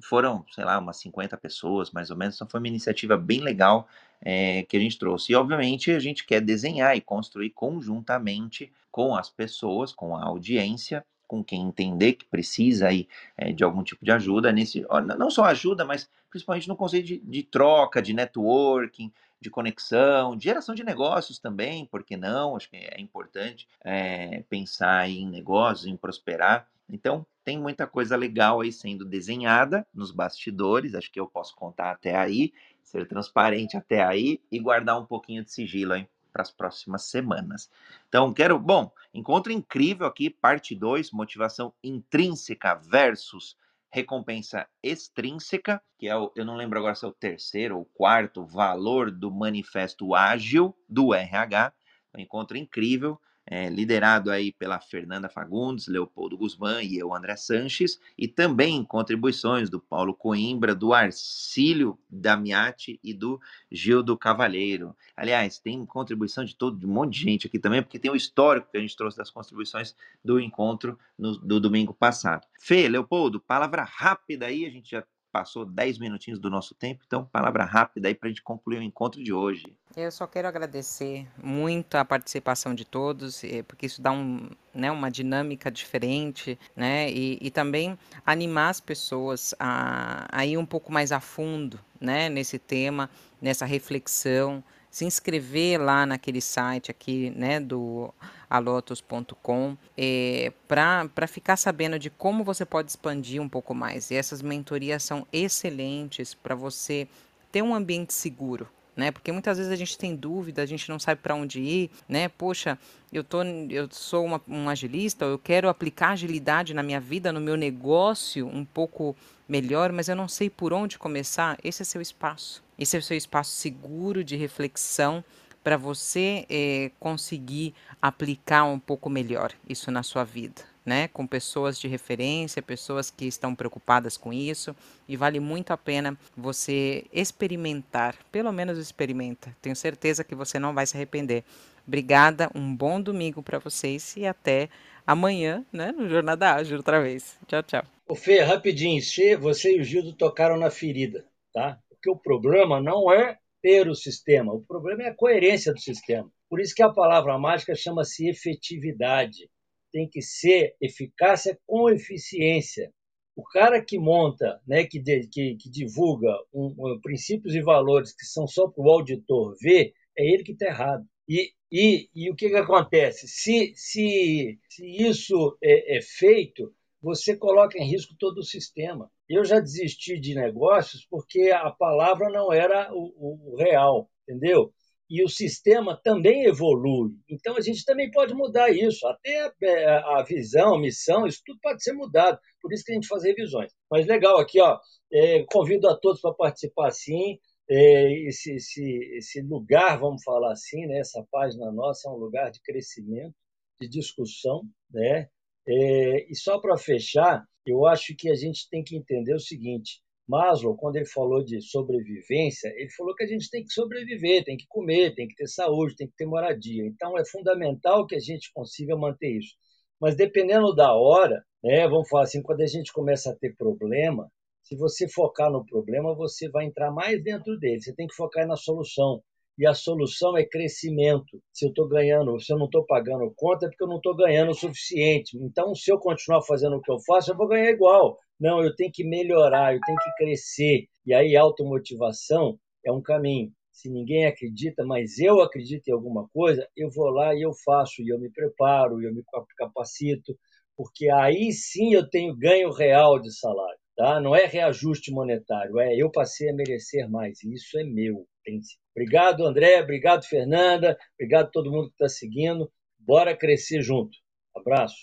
foram, sei lá, umas 50 pessoas, mais ou menos. Então, foi uma iniciativa bem legal é, que a gente trouxe. E, obviamente, a gente quer desenhar e construir conjuntamente com as pessoas, com a audiência, com quem entender que precisa aí, é, de algum tipo de ajuda nesse, não só ajuda, mas principalmente no conceito de, de troca, de networking, de conexão, de geração de negócios também, porque não? Acho que é importante é, pensar em negócios, em prosperar. Então, tem muita coisa legal aí sendo desenhada nos bastidores, acho que eu posso contar até aí, ser transparente até aí e guardar um pouquinho de sigilo aí para as próximas semanas. Então, quero, bom, encontro incrível aqui, parte 2, motivação intrínseca versus recompensa extrínseca, que é o, eu não lembro agora se é o terceiro ou quarto valor do manifesto ágil do RH. Um encontro incrível é, liderado aí pela Fernanda Fagundes, Leopoldo Guzmán e eu, André Sanches, e também contribuições do Paulo Coimbra, do Arcílio Damiati e do Gildo Cavalheiro. Aliás, tem contribuição de todo de um monte de gente aqui também, porque tem o histórico que a gente trouxe das contribuições do encontro no, do domingo passado. Fê, Leopoldo, palavra rápida aí, a gente já passou 10 minutinhos do nosso tempo, então palavra rápida aí para a gente concluir o encontro de hoje. Eu só quero agradecer muito a participação de todos, eh, porque isso dá um, né, uma dinâmica diferente, né, e, e também animar as pessoas a, a ir um pouco mais a fundo, né, nesse tema, nessa reflexão, se inscrever lá naquele site aqui, né, do alotos.com, é, para ficar sabendo de como você pode expandir um pouco mais. E essas mentorias são excelentes para você ter um ambiente seguro, né? Porque muitas vezes a gente tem dúvida, a gente não sabe para onde ir, né? Poxa, eu tô, eu sou uma, um agilista, eu quero aplicar agilidade na minha vida, no meu negócio um pouco melhor, mas eu não sei por onde começar. Esse é seu espaço. Esse é o seu espaço seguro de reflexão para você é, conseguir aplicar um pouco melhor isso na sua vida, né? Com pessoas de referência, pessoas que estão preocupadas com isso, e vale muito a pena você experimentar, pelo menos experimenta. Tenho certeza que você não vai se arrepender. Obrigada, um bom domingo para vocês e até amanhã, né, no Jornada Ágil outra vez. Tchau, tchau. O Fê, rapidinho, você e o Gildo tocaram na ferida, tá? Porque o problema não é ter o sistema. O problema é a coerência do sistema. Por isso que a palavra mágica chama-se efetividade. Tem que ser eficácia com eficiência. O cara que monta, né, que, de, que, que divulga um, um, princípios e valores que são só para o auditor ver, é ele que está errado. E, e, e o que, que acontece? Se, se, se isso é, é feito, você coloca em risco todo o sistema. Eu já desisti de negócios porque a palavra não era o, o real, entendeu? E o sistema também evolui. Então a gente também pode mudar isso. Até é, a visão, a missão, isso tudo pode ser mudado. Por isso que a gente faz revisões. Mas legal aqui, ó. É, convido a todos para participar sim. É, esse, esse, esse lugar, vamos falar assim, né? essa página nossa é um lugar de crescimento, de discussão, né? É, e só para fechar, eu acho que a gente tem que entender o seguinte: Maslow, quando ele falou de sobrevivência, ele falou que a gente tem que sobreviver, tem que comer, tem que ter saúde, tem que ter moradia. Então é fundamental que a gente consiga manter isso. Mas dependendo da hora, né, vamos falar assim, quando a gente começa a ter problema, se você focar no problema, você vai entrar mais dentro dele. Você tem que focar na solução. E a solução é crescimento. Se eu estou ganhando, se eu não estou pagando conta, é porque eu não estou ganhando o suficiente. Então, se eu continuar fazendo o que eu faço, eu vou ganhar igual. Não, eu tenho que melhorar, eu tenho que crescer. E aí, automotivação é um caminho. Se ninguém acredita, mas eu acredito em alguma coisa, eu vou lá e eu faço, e eu me preparo, e eu me capacito, porque aí sim eu tenho ganho real de salário. Tá? Não é reajuste monetário, é eu passei a merecer mais. E isso é meu. Tem... Obrigado, André. Obrigado, Fernanda. Obrigado todo mundo que está seguindo. Bora crescer junto. Abraço.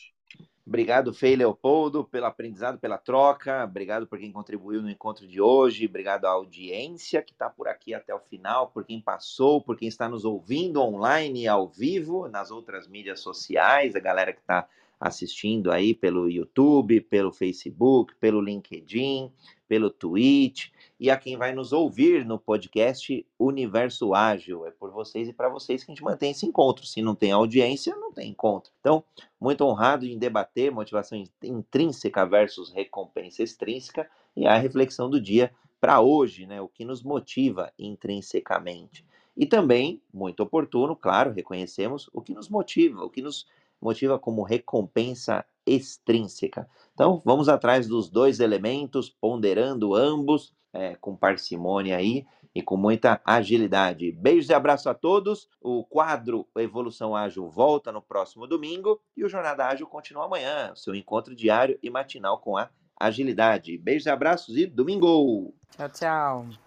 Obrigado, Fei Leopoldo, pelo aprendizado, pela troca. Obrigado por quem contribuiu no encontro de hoje. Obrigado à audiência que está por aqui até o final, por quem passou, por quem está nos ouvindo online ao vivo, nas outras mídias sociais, a galera que está assistindo aí pelo YouTube, pelo Facebook, pelo LinkedIn, pelo Twitch e a quem vai nos ouvir no podcast Universo Ágil. É por vocês e para vocês que a gente mantém esse encontro. Se não tem audiência, não tem encontro. Então, muito honrado em debater motivação intrínseca versus recompensa extrínseca e a reflexão do dia para hoje, né? O que nos motiva intrinsecamente. E também, muito oportuno, claro, reconhecemos o que nos motiva, o que nos motiva como recompensa extrínseca. Então, vamos atrás dos dois elementos, ponderando ambos é, com parcimônia aí e com muita agilidade. Beijos e abraço a todos. O quadro Evolução Ágil volta no próximo domingo e o Jornada Ágil continua amanhã, seu encontro diário e matinal com a agilidade. Beijos e abraços e domingo! Tchau, tchau.